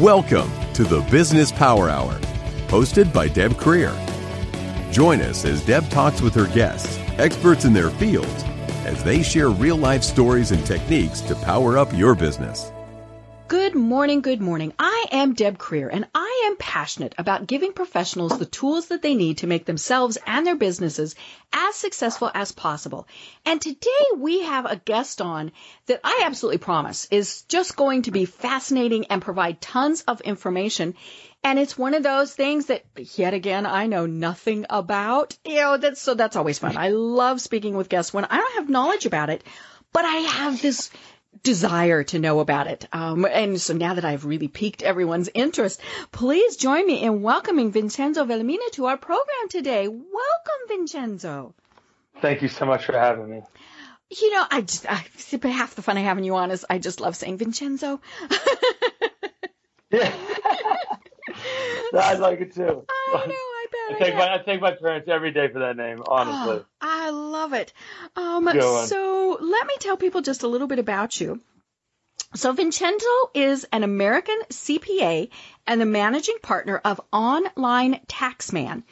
Welcome to the Business Power Hour, hosted by Deb Creer. Join us as Deb talks with her guests, experts in their fields, as they share real life stories and techniques to power up your business. Good morning, good morning. I am Deb Creer and I am passionate about giving professionals the tools that they need to make themselves and their businesses as successful as possible. And today we have a guest on that I absolutely promise is just going to be fascinating and provide tons of information. And it's one of those things that yet again I know nothing about. You know, that's so that's always fun. I love speaking with guests when I don't have knowledge about it, but I have this desire to know about it. Um, and so now that I've really piqued everyone's interest, please join me in welcoming Vincenzo Villamena to our program today. Welcome, Vincenzo. Thank you so much for having me. You know, I just, I, half the fun of having you on is I just love saying Vincenzo. yeah. I like it too. I know, I thank, my, I thank my parents every day for that name, honestly. Oh, I love it. Um, so let me tell people just a little bit about you. So Vincenzo is an American CPA and the managing partner of Online Taxman.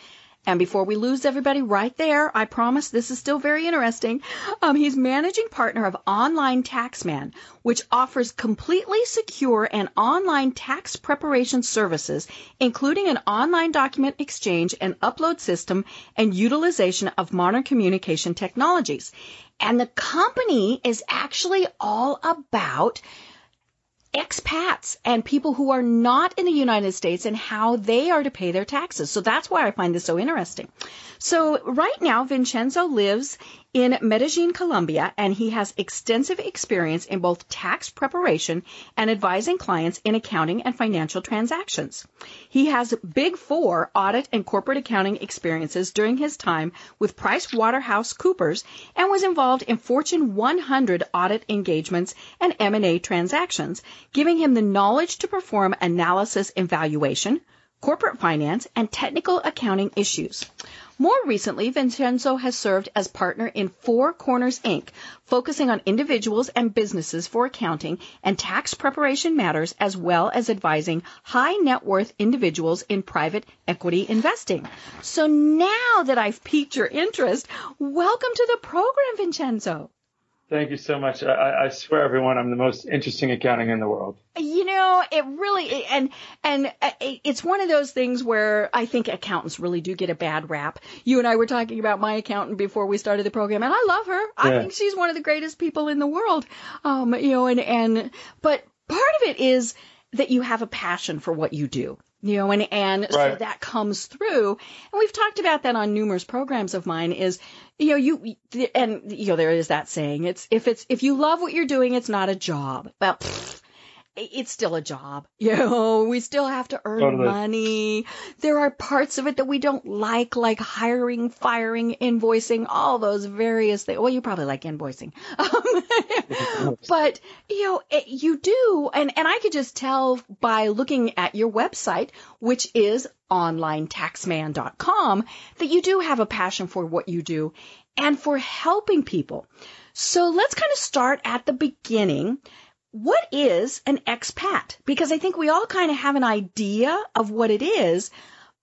And before we lose everybody right there, I promise this is still very interesting. Um, he's managing partner of Online Taxman, which offers completely secure and online tax preparation services, including an online document exchange and upload system and utilization of modern communication technologies. And the company is actually all about expats and people who are not in the United States and how they are to pay their taxes. So that's why I find this so interesting. So right now, Vincenzo lives in Medellin, Colombia, and he has extensive experience in both tax preparation and advising clients in accounting and financial transactions. He has Big Four audit and corporate accounting experiences during his time with Price Waterhouse Coopers and was involved in Fortune 100 audit engagements and M&A transactions, giving him the knowledge to perform analysis and corporate finance, and technical accounting issues. More recently, Vincenzo has served as partner in Four Corners Inc., focusing on individuals and businesses for accounting and tax preparation matters, as well as advising high net worth individuals in private equity investing. So now that I've piqued your interest, welcome to the program, Vincenzo. Thank you so much. I, I, swear, everyone, I'm the most interesting accounting in the world. You know, it really and and uh, it's one of those things where I think accountants really do get a bad rap. You and I were talking about my accountant before we started the program, and I love her. I think she's one of the greatest people in the world. Um, you know, and and but part of it is that you have a passion for what you do you know and and right. so that comes through and we've talked about that on numerous programs of mine is you know you and you know there is that saying it's if it's if you love what you're doing it's not a job well pfft, it's still a job. You know, we still have to earn totally. money. There are parts of it that we don't like, like hiring, firing, invoicing, all those various things. Well, you probably like invoicing. Um, but, you know, it, you do. And, and I could just tell by looking at your website, which is onlinetaxman.com, that you do have a passion for what you do and for helping people. So let's kind of start at the beginning what is an expat? Because I think we all kind of have an idea of what it is,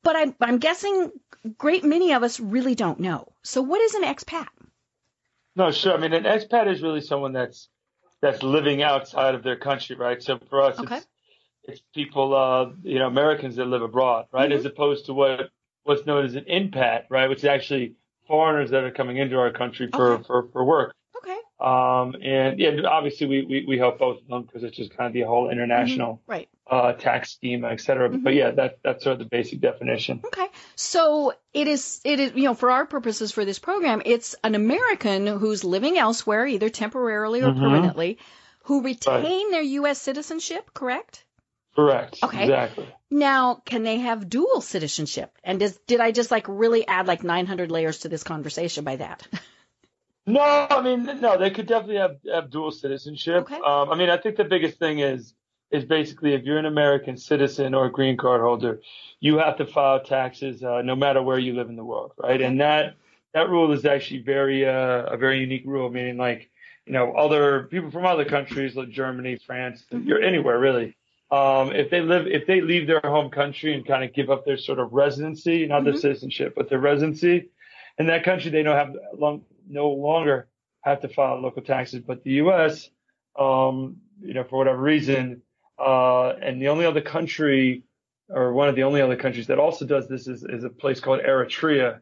but I'm, I'm guessing great many of us really don't know. So what is an expat? No, sure. I mean, an expat is really someone that's that's living outside of their country, right? So for us, okay. it's, it's people, uh, you know, Americans that live abroad, right? Mm-hmm. As opposed to what what's known as an impat, right? Which is actually foreigners that are coming into our country for, okay. for, for work. Um, and yeah, obviously we, we, we help both of them because it's just kind of the whole international mm-hmm. right. uh, tax scheme, et cetera. Mm-hmm. But yeah, that, that's sort of the basic definition. Okay. So it is, it is, you know, for our purposes for this program, it's an American who's living elsewhere, either temporarily or mm-hmm. permanently, who retain right. their U.S. citizenship, correct? Correct. Okay. Exactly. Now, can they have dual citizenship? And does, did I just like really add like 900 layers to this conversation by that? No, I mean, no, they could definitely have, have dual citizenship. Okay. Um, I mean, I think the biggest thing is is basically if you're an American citizen or a green card holder, you have to file taxes uh, no matter where you live in the world, right? And that that rule is actually very uh, a very unique rule, meaning like you know other people from other countries like Germany, France, mm-hmm. you're anywhere really, um, if they live, if they leave their home country and kind of give up their sort of residency, not mm-hmm. their citizenship, but their residency in that country, they don't have long, no longer have to file local taxes. But the U.S., um, you know, for whatever reason, uh, and the only other country, or one of the only other countries that also does this is, is a place called Eritrea,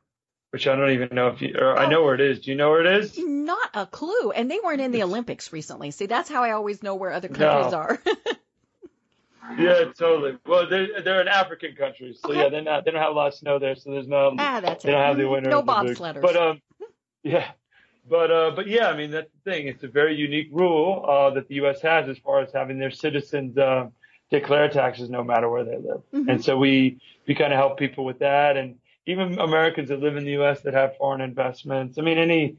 which I don't even know if you, or I know where it is. Do you know where it is? Not a clue. And they weren't in the Olympics recently. See, that's how I always know where other countries no. are. yeah, totally. Well, they're they're an African country, so okay. yeah, they're not they don't have a lot of snow there, so there's no ah, that's they don't have the winter. No bobsledders. But um, yeah, but uh, but yeah, I mean that's the thing. It's a very unique rule uh, that the U.S. has as far as having their citizens uh, declare taxes no matter where they live, mm-hmm. and so we we kind of help people with that, and even Americans that live in the U.S. that have foreign investments. I mean, any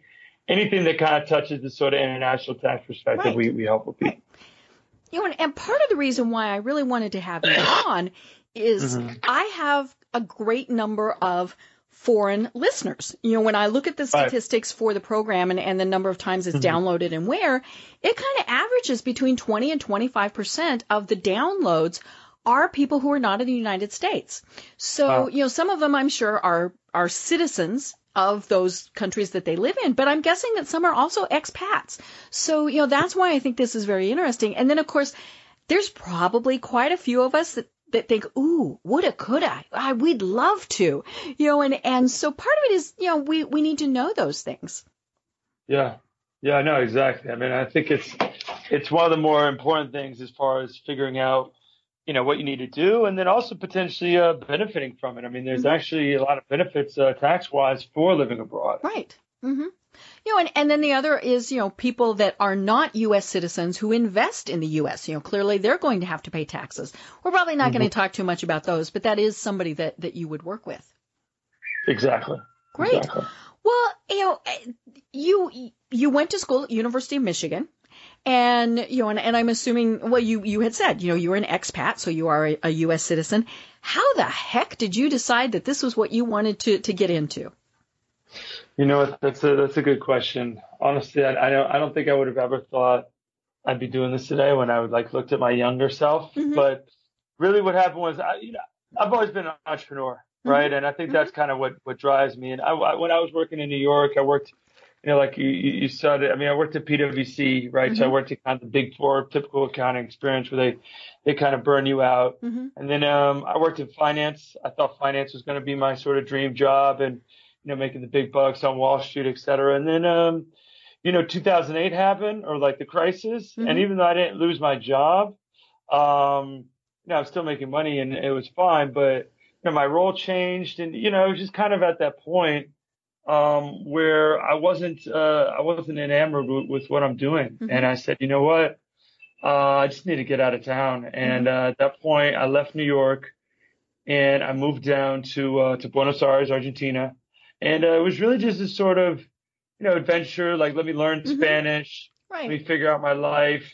anything that kind of touches the sort of international tax perspective, right. we we help with people. You know, and part of the reason why I really wanted to have you on is mm-hmm. I have a great number of foreign listeners. You know, when I look at the statistics right. for the program and, and the number of times it's mm-hmm. downloaded and where, it kind of averages between 20 and 25% of the downloads are people who are not in the United States. So, wow. you know, some of them I'm sure are, are citizens of those countries that they live in, but I'm guessing that some are also expats. So, you know, that's why I think this is very interesting. And then, of course, there's probably quite a few of us that that think, ooh, woulda, coulda, I, we'd love to, you know, and, and so part of it is, you know, we, we need to know those things. Yeah. Yeah, no, exactly. I mean, I think it's, it's one of the more important things as far as figuring out, you know, what you need to do and then also potentially uh, benefiting from it. I mean, there's mm-hmm. actually a lot of benefits uh, tax wise for living abroad. Right. Mm-hmm. You know, and, and then the other is, you know, people that are not U.S. citizens who invest in the U.S. You know, clearly they're going to have to pay taxes. We're probably not mm-hmm. going to talk too much about those, but that is somebody that, that you would work with. Exactly. Great. Exactly. Well, you know, you you went to school at University of Michigan, and you know, and, and I'm assuming, well, you you had said, you know, you were an expat, so you are a, a U.S. citizen. How the heck did you decide that this was what you wanted to to get into? You know, that's a that's a good question. Honestly, I, I don't I don't think I would have ever thought I'd be doing this today when I would like looked at my younger self. Mm-hmm. But really, what happened was, I, you know, I've always been an entrepreneur, mm-hmm. right? And I think that's mm-hmm. kind of what what drives me. And I, I, when I was working in New York, I worked, you know, like you you started. I mean, I worked at PwC, right? Mm-hmm. So I mm-hmm. worked at kind of the Big Four typical accounting experience where they they kind of burn you out. Mm-hmm. And then um, I worked in finance. I thought finance was going to be my sort of dream job, and you know, making the big bucks on Wall Street, et cetera. And then, um, you know, 2008 happened or like the crisis. Mm-hmm. And even though I didn't lose my job, um, you know, I was still making money and it was fine, but you know, my role changed and, you know, it was just kind of at that point, um, where I wasn't, uh, I wasn't enamored with, with what I'm doing. Mm-hmm. And I said, you know what? Uh, I just need to get out of town. And, mm-hmm. uh, at that point I left New York and I moved down to, uh, to Buenos Aires, Argentina and uh, it was really just a sort of, you know, adventure. Like, let me learn mm-hmm. Spanish. Right. Let me figure out my life.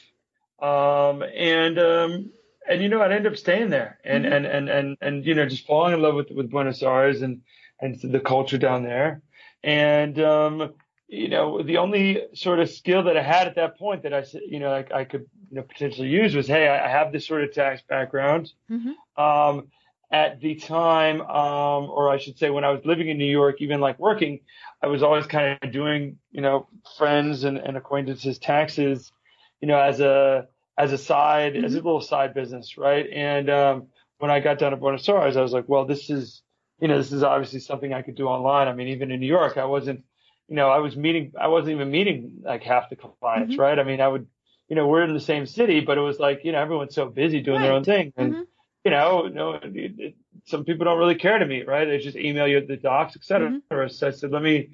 Um, and, um, and, you know, I'd end up staying there and, mm-hmm. and, and, and, and, you know, just falling in love with, with Buenos Aires and, and the culture down there. And, um, you know, the only sort of skill that I had at that point that I, you know, I, I could, you know, potentially use was, hey, I, I have this sort of tax background. Mm-hmm. Um, at the time, um, or I should say when I was living in New York, even like working, I was always kind of doing, you know, friends and, and acquaintances taxes, you know, as a, as a side, mm-hmm. as a mm-hmm. little side business. Right. And, um, when I got down to Buenos Aires, I was like, well, this is, you know, this is obviously something I could do online. I mean, even in New York, I wasn't, you know, I was meeting, I wasn't even meeting like half the clients, mm-hmm. right? I mean, I would, you know, we're in the same city, but it was like, you know, everyone's so busy doing right. their own thing. And, mm-hmm you know, no, it, it, some people don't really care to meet, right? They just email you the docs, et cetera. Mm-hmm. So I said, let me,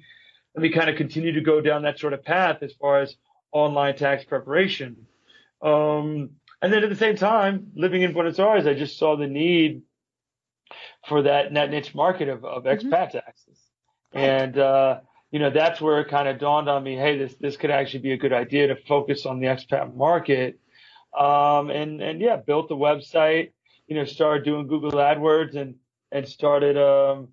let me kind of continue to go down that sort of path as far as online tax preparation. Um, and then at the same time, living in Buenos Aires, I just saw the need for that, that niche market of, of mm-hmm. expat taxes. And, uh, you know, that's where it kind of dawned on me, hey, this, this could actually be a good idea to focus on the expat market. Um, and, and yeah, built the website you know, started doing Google AdWords and, and started, um,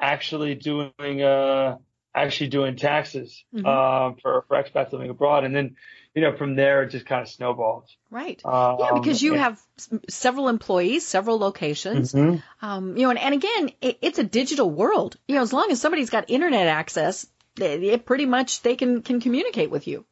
actually doing, uh, actually doing taxes mm-hmm. um, for for expats living abroad, and then you know from there it just kind of snowballed. Right. Um, yeah, because you have several employees, several locations. Mm-hmm. Um, you know, and, and again, it, it's a digital world. You know, as long as somebody's got internet access, it pretty much they can can communicate with you.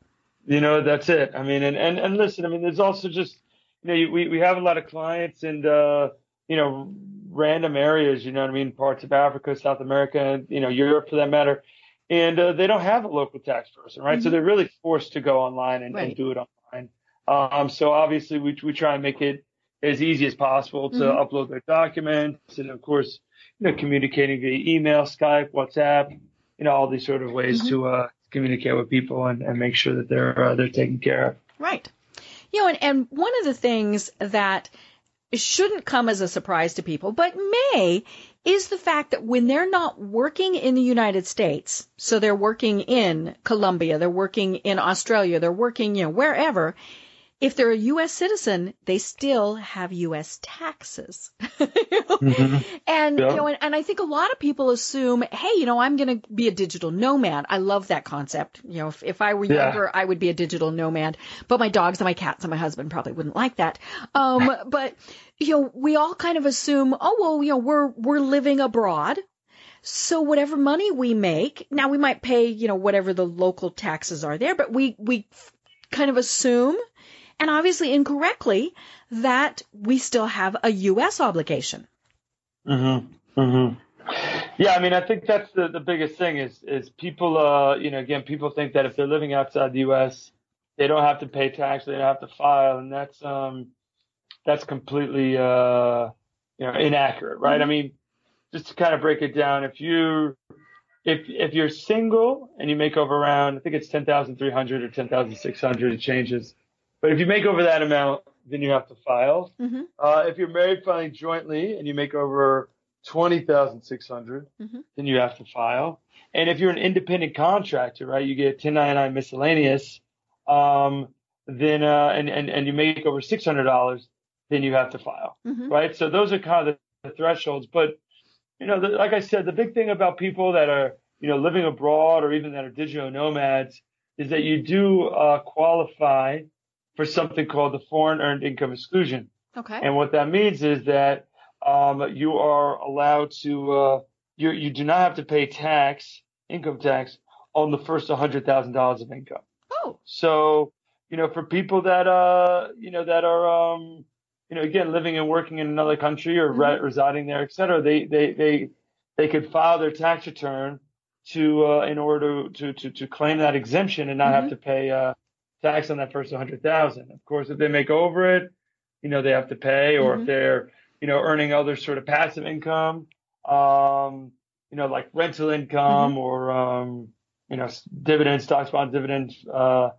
You know, that's it. I mean, and and, and listen, I mean, there's also just you know, we we have a lot of clients and uh, you know random areas. You know what I mean? Parts of Africa, South America, you know, Europe for that matter, and uh, they don't have a local tax person, right? Mm-hmm. So they're really forced to go online and, right. and do it online. Um, so obviously, we we try and make it as easy as possible to mm-hmm. upload their documents, and of course, you know, communicating via email, Skype, WhatsApp you know, all these sort of ways mm-hmm. to uh, communicate with people and, and make sure that they're uh, they're taken care of. Right. You know, and, and one of the things that shouldn't come as a surprise to people, but may, is the fact that when they're not working in the United States, so they're working in Colombia, they're working in Australia, they're working, you know, wherever, if they're a U.S. citizen, they still have U.S. taxes. mm-hmm. And yeah. you know, and, and, I think a lot of people assume, hey, you know, I'm going to be a digital nomad. I love that concept. You know, if, if I were yeah. younger, I would be a digital nomad. But my dogs and my cats and my husband probably wouldn't like that. Um, but you know, we all kind of assume, oh well, you know, we're we're living abroad. So whatever money we make, now we might pay, you know, whatever the local taxes are there, but we we kind of assume and obviously incorrectly, that we still have a U.S. obligation. Mm-hmm. Mm-hmm. Yeah, I mean, I think that's the, the biggest thing is is people, uh, you know, again, people think that if they're living outside the U.S., they don't have to pay tax, they don't have to file, and that's um, that's completely, uh, you know, inaccurate, right? Mm-hmm. I mean, just to kind of break it down, if you if if you're single and you make over around, I think it's ten thousand three hundred or ten thousand six hundred, it changes. But if you make over that amount, then you have to file. Mm-hmm. Uh, if you're married filing jointly and you make over twenty thousand six hundred, mm-hmm. then you have to file. And if you're an independent contractor, right, you get 1099 miscellaneous, um, then uh, and, and and you make over six hundred dollars, then you have to file, mm-hmm. right? So those are kind of the, the thresholds. But you know, the, like I said, the big thing about people that are you know living abroad or even that are digital nomads is that you do uh, qualify for something called the foreign earned income exclusion. Okay. And what that means is that um, you are allowed to uh, you you do not have to pay tax, income tax, on the first hundred thousand dollars of income. Oh. So you know, for people that uh you know that are um you know again living and working in another country or mm-hmm. re- residing there, et cetera, they they they they could file their tax return to uh, in order to, to to claim that exemption and not mm-hmm. have to pay uh, tax on that first 100,000. Of course, if they make over it, you know, they have to pay or mm-hmm. if they're, you know, earning other sort of passive income, um, you know, like rental income mm-hmm. or, um, you know, dividends, stocks, bonds, dividends, uh,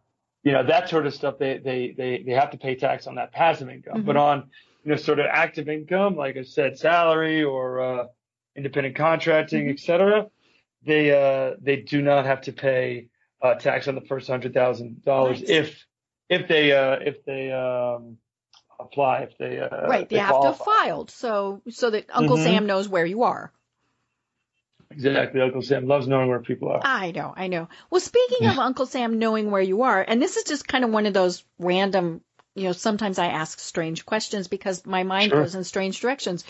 you know, that sort of stuff, they, they, they, they have to pay tax on that passive income. Mm-hmm. But on, you know, sort of active income, like I said, salary or, uh, independent contracting, mm-hmm. et cetera, they, uh, they do not have to pay, uh, tax on the first hundred thousand dollars if if they uh, if they um, apply if they uh, right they, they have qualify. to have filed so so that Uncle mm-hmm. Sam knows where you are. Exactly, Uncle Sam loves knowing where people are. I know, I know. Well, speaking of Uncle Sam knowing where you are, and this is just kind of one of those random, you know, sometimes I ask strange questions because my mind sure. goes in strange directions.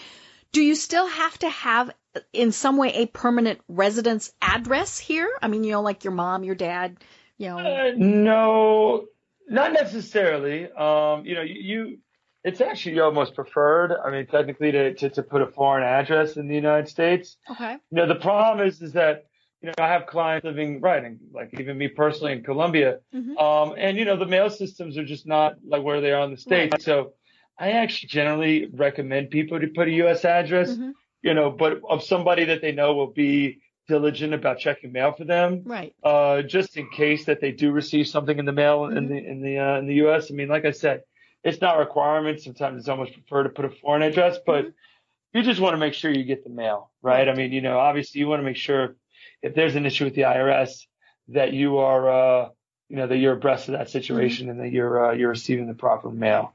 Do you still have to have in some way a permanent residence address here? I mean, you know, like your mom, your dad, you know. Uh, no, not necessarily. Um, you know, you, it's actually almost preferred. I mean, technically to, to, to put a foreign address in the United States. Okay. You know, the problem is, is that, you know, I have clients living, right, and like even me personally in Colombia. Mm-hmm. Um, and you know, the mail systems are just not like where they are in the States. Right. So I actually generally recommend people to put a U.S. address. Mm-hmm you know, but of somebody that they know will be diligent about checking mail for them. Right. Uh, just in case that they do receive something in the mail mm-hmm. in the in the uh, in the U.S. I mean, like I said, it's not a requirement. Sometimes it's almost prefer to put a foreign address, but mm-hmm. you just want to make sure you get the mail, right? right? I mean, you know, obviously you want to make sure if there's an issue with the IRS that you are, uh, you know, that you're abreast of that situation mm-hmm. and that you're uh, you're receiving the proper mail.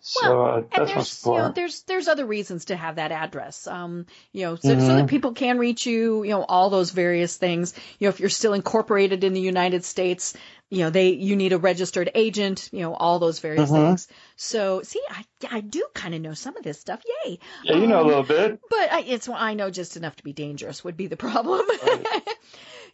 So uh, that's there's, you know, there's there's other reasons to have that address. Um, you know, so, mm-hmm. so, that people can reach you. You know, all those various things. You know, if you're still incorporated in the United States, you know, they you need a registered agent. You know, all those various mm-hmm. things. So, see, I I do kind of know some of this stuff. Yay! Yeah, you um, know a um, little bit. But I, it's I know just enough to be dangerous. Would be the problem. Right.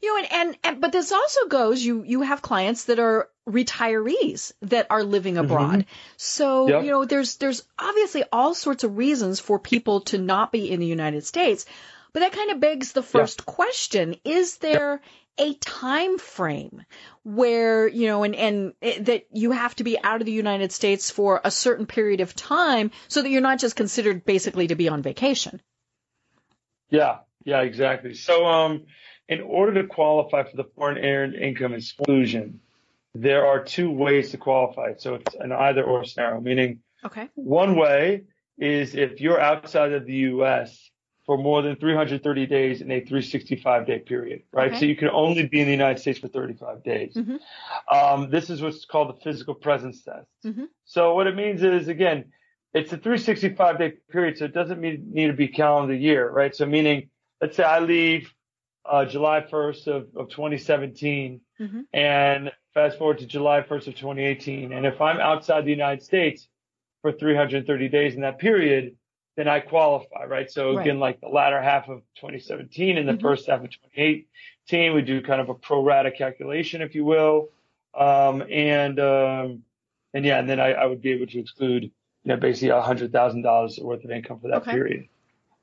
You know, and, and, and, but this also goes, you, you have clients that are retirees that are living abroad. Mm-hmm. So, yep. you know, there's, there's obviously all sorts of reasons for people to not be in the United States. But that kind of begs the first question. Is there a time frame where, you know, and, and it, that you have to be out of the United States for a certain period of time so that you're not just considered basically to be on vacation? Yeah. Yeah, exactly. So, um, in order to qualify for the foreign earned income exclusion, there are two ways to qualify. So it's an either or scenario, meaning okay. one way is if you're outside of the U.S. for more than 330 days in a 365 day period, right? Okay. So you can only be in the United States for 35 days. Mm-hmm. Um, this is what's called the physical presence test. Mm-hmm. So what it means is, again, it's a 365 day period, so it doesn't mean, need to be calendar year, right? So meaning, let's say I leave uh, July 1st of, of 2017 mm-hmm. and fast forward to July 1st of 2018. And if I'm outside the United States for 330 days in that period, then I qualify, right? So again, right. like the latter half of 2017 and the mm-hmm. first half of 2018, we do kind of a pro rata calculation, if you will. Um, and, um, and yeah, and then I, I, would be able to exclude, you know, basically hundred thousand dollars worth of income for that okay. period.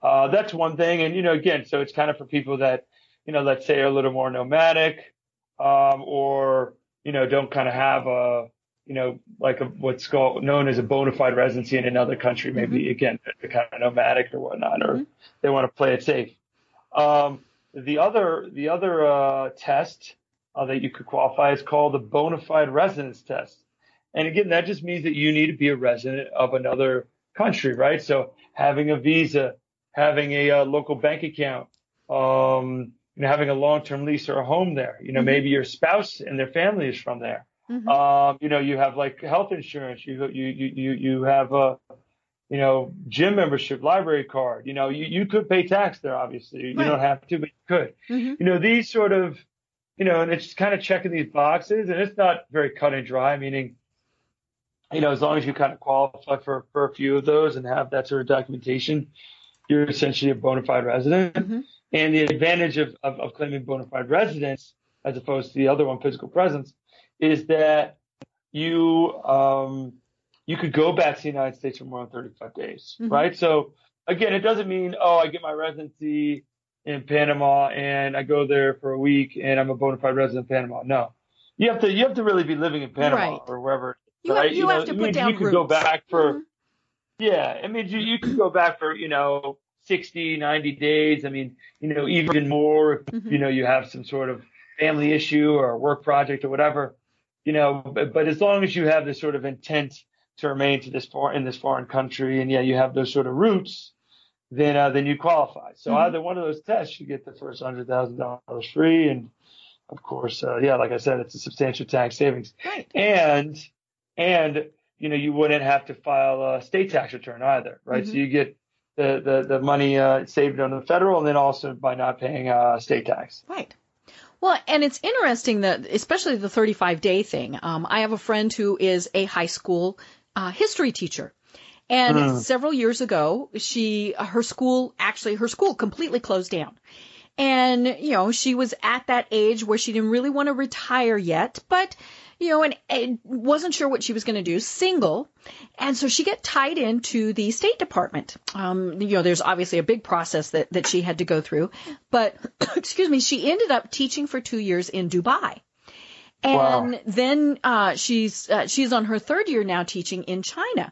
Uh, that's one thing. And, you know, again, so it's kind of for people that, you know, let's say are a little more nomadic, um, or, you know, don't kind of have a, you know, like a, what's called known as a bona fide residency in another country, maybe mm-hmm. again, they're kind of nomadic or whatnot, or mm-hmm. they want to play it safe. Um, the other, the other, uh, test uh, that you could qualify is called the bona fide residence test. And again, that just means that you need to be a resident of another country, right? So having a visa, having a uh, local bank account, um, you know, having a long-term lease or a home there. You know, mm-hmm. maybe your spouse and their family is from there. Mm-hmm. Um, you know, you have like health insurance. You you you you you have a you know gym membership, library card. You know, you you could pay tax there. Obviously, you right. don't have to, but you could. Mm-hmm. You know, these sort of you know, and it's kind of checking these boxes, and it's not very cut and dry. Meaning, you know, as long as you kind of qualify for for a few of those and have that sort of documentation, you're essentially a bona fide resident. And the advantage of, of, of claiming bona fide residence, as opposed to the other one, physical presence, is that you um, you could go back to the United States for more than 35 days, mm-hmm. right? So again, it doesn't mean oh I get my residency in Panama and I go there for a week and I'm a bona fide resident in Panama. No, you have to you have to really be living in Panama right. or wherever. You right? have, you, you know, have to put down you could go back for. Mm-hmm. Yeah, I mean, you, you could go back for, you know, 60, 90 days. I mean, you know, even more, mm-hmm. you know, you have some sort of family issue or a work project or whatever, you know, but, but as long as you have this sort of intent to remain to this foreign, in this foreign country and yeah, you have those sort of roots, then, uh, then you qualify. So mm-hmm. either one of those tests, you get the first hundred thousand dollars free. And of course, uh, yeah, like I said, it's a substantial tax savings right. and, and, you know, you wouldn't have to file a state tax return either, right? Mm-hmm. So you get the the, the money uh, saved on the federal, and then also by not paying uh, state tax. Right. Well, and it's interesting that, especially the 35 day thing. Um, I have a friend who is a high school uh, history teacher. And mm. several years ago, she, her school, actually her school completely closed down. And, you know, she was at that age where she didn't really want to retire yet, but you know, and, and wasn't sure what she was going to do, single. And so she got tied into the State Department. Um, you know, there's obviously a big process that, that she had to go through. But, excuse me, she ended up teaching for two years in Dubai. And wow. then uh, she's uh, she's on her third year now teaching in China.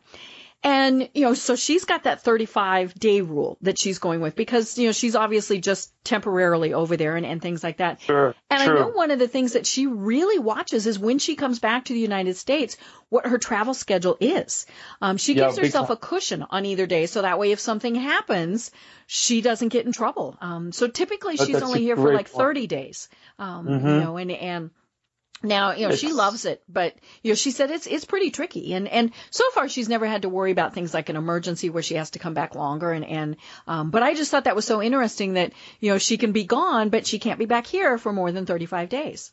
And, you know, so she's got that 35 day rule that she's going with because, you know, she's obviously just temporarily over there and, and things like that. Sure. And sure. I know one of the things that she really watches is when she comes back to the United States, what her travel schedule is. Um, she yeah, gives herself a cushion on either day so that way if something happens, she doesn't get in trouble. Um, so typically she's only here for like 30 days. Um, mm-hmm. you know, and, and, Now, you know, it's, she loves it, but you know, she said it's it's pretty tricky, and and so far she's never had to worry about things like an emergency where she has to come back longer, and and um, but I just thought that was so interesting that you know she can be gone, but she can't be back here for more than 35 days.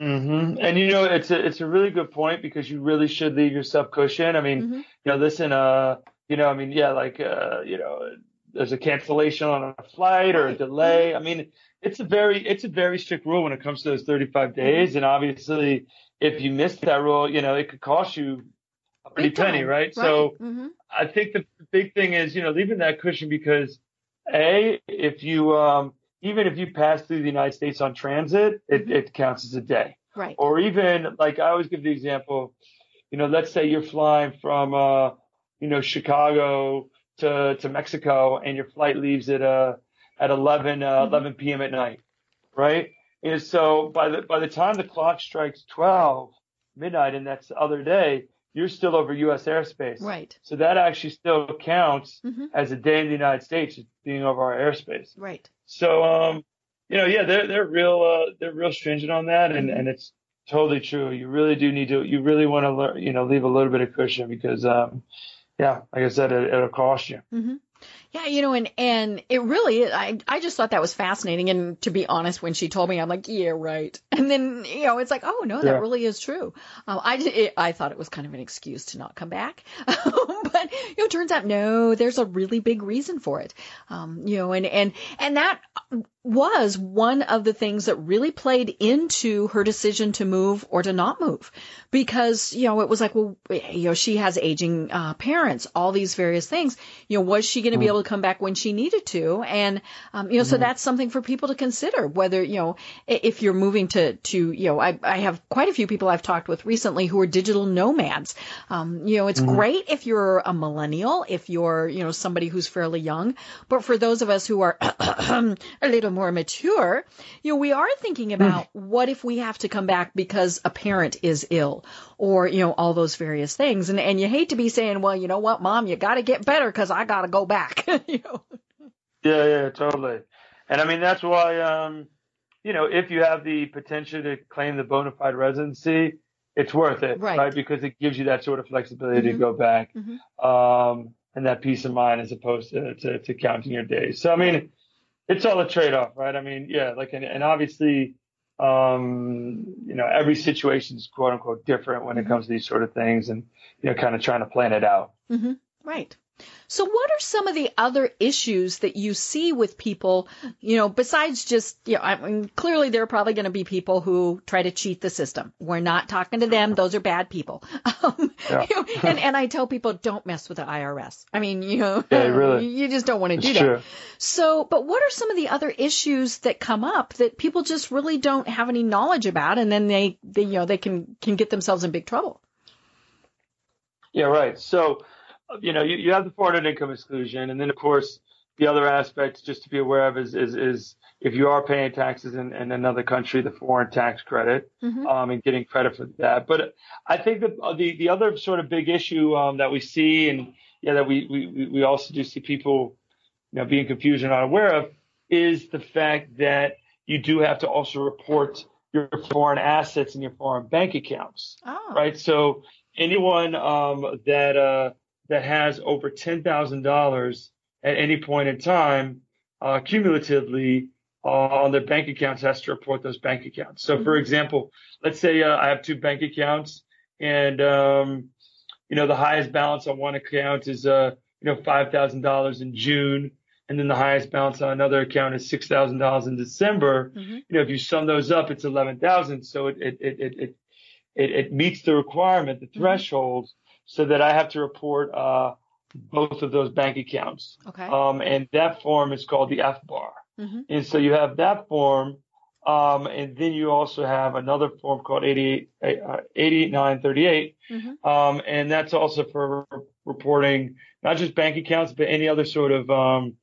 Mm-hmm. And you know, it's a it's a really good point because you really should leave yourself cushion. I mean, mm-hmm. you know, listen, uh, you know, I mean, yeah, like, uh, you know, there's a cancellation on a flight or a delay. I mean it's a very it's a very strict rule when it comes to those 35 mm-hmm. days, and obviously, if you miss that rule, you know it could cost you a pretty penny, right? right? So mm-hmm. I think the big thing is you know leaving that cushion because a if you um even if you pass through the United States on transit, it, mm-hmm. it counts as a day. Right. Or even like I always give the example, you know, let's say you're flying from uh, you know, Chicago to to Mexico and your flight leaves at uh at 11, uh, mm-hmm. 11 p.m. at night, right? And so by the by the time the clock strikes 12 midnight, and that's the other day, you're still over U.S. airspace. Right. So that actually still counts mm-hmm. as a day in the United States being over our airspace. Right. So um, you know, yeah, they're they're real uh, they're real stringent on that, and mm-hmm. and it's totally true. You really do need to you really want to learn, you know leave a little bit of cushion because um, yeah, like I said, it, will cost you. Mm-hmm. Yeah, you know, and and it really, I I just thought that was fascinating. And to be honest, when she told me, I'm like, yeah, right. And then you know, it's like, oh no, that yeah. really is true. Um, I it, I thought it was kind of an excuse to not come back, but you know, it turns out no, there's a really big reason for it. Um, you know, and and and that was one of the things that really played into her decision to move or to not move because you know it was like well you know she has aging uh, parents all these various things you know was she going to be mm. Able to come back when she needed to and um, you know mm. so mm-hmm. that's something for people to consider whether you know if you're moving to to you know I, I have quite a few people I've talked with recently who are digital nomads um, you know it's mm. great if you're a millennial if you're you know somebody who's fairly young but for those of us who are a little more mature, you know, we are thinking about mm. what if we have to come back because a parent is ill or, you know, all those various things. And, and you hate to be saying, well, you know what, mom, you got to get better because I got to go back. you know? Yeah, yeah, totally. And I mean, that's why, um, you know, if you have the potential to claim the bona fide residency, it's worth it, right? right? Because it gives you that sort of flexibility mm-hmm. to go back, mm-hmm. um, and that peace of mind as opposed to, to, to counting your days. So, I mean, it's all a trade off, right? I mean, yeah, like, and, and obviously, um, you know, every situation is quote unquote different when it mm-hmm. comes to these sort of things and, you know, kind of trying to plan it out. Mm-hmm. Right. So what are some of the other issues that you see with people, you know, besides just, you know, I mean, clearly there are probably going to be people who try to cheat the system. We're not talking to them. Those are bad people. Um, yeah. you know, and, and I tell people don't mess with the IRS. I mean, you know, yeah, really. you just don't want to do true. that. So, but what are some of the other issues that come up that people just really don't have any knowledge about and then they, they you know, they can, can get themselves in big trouble? Yeah, right. So, you know, you, you have the foreign income exclusion, and then of course the other aspect just to be aware of is is, is if you are paying taxes in, in another country, the foreign tax credit, mm-hmm. um, and getting credit for that. But I think that the the other sort of big issue um, that we see, and yeah, that we we we also do see people, you know, being confused or not aware of, is the fact that you do have to also report your foreign assets and your foreign bank accounts, oh. right? So anyone um, that uh, that has over $10,000 at any point in time, uh, cumulatively uh, on their bank accounts has to report those bank accounts. So, for mm-hmm. example, let's say uh, I have two bank accounts, and um, you know the highest balance on one account is uh, you know five thousand dollars in June, and then the highest balance on another account is six thousand dollars in December. Mm-hmm. You know, if you sum those up, it's eleven thousand. So it it it it it, it meets the requirement, the mm-hmm. threshold so that I have to report uh, both of those bank accounts. Okay. Um, and that form is called the FBAR. Mm-hmm. And so you have that form, um, and then you also have another form called 88, uh, 8938. Mm-hmm. Um, and that's also for reporting not just bank accounts, but any other sort of um,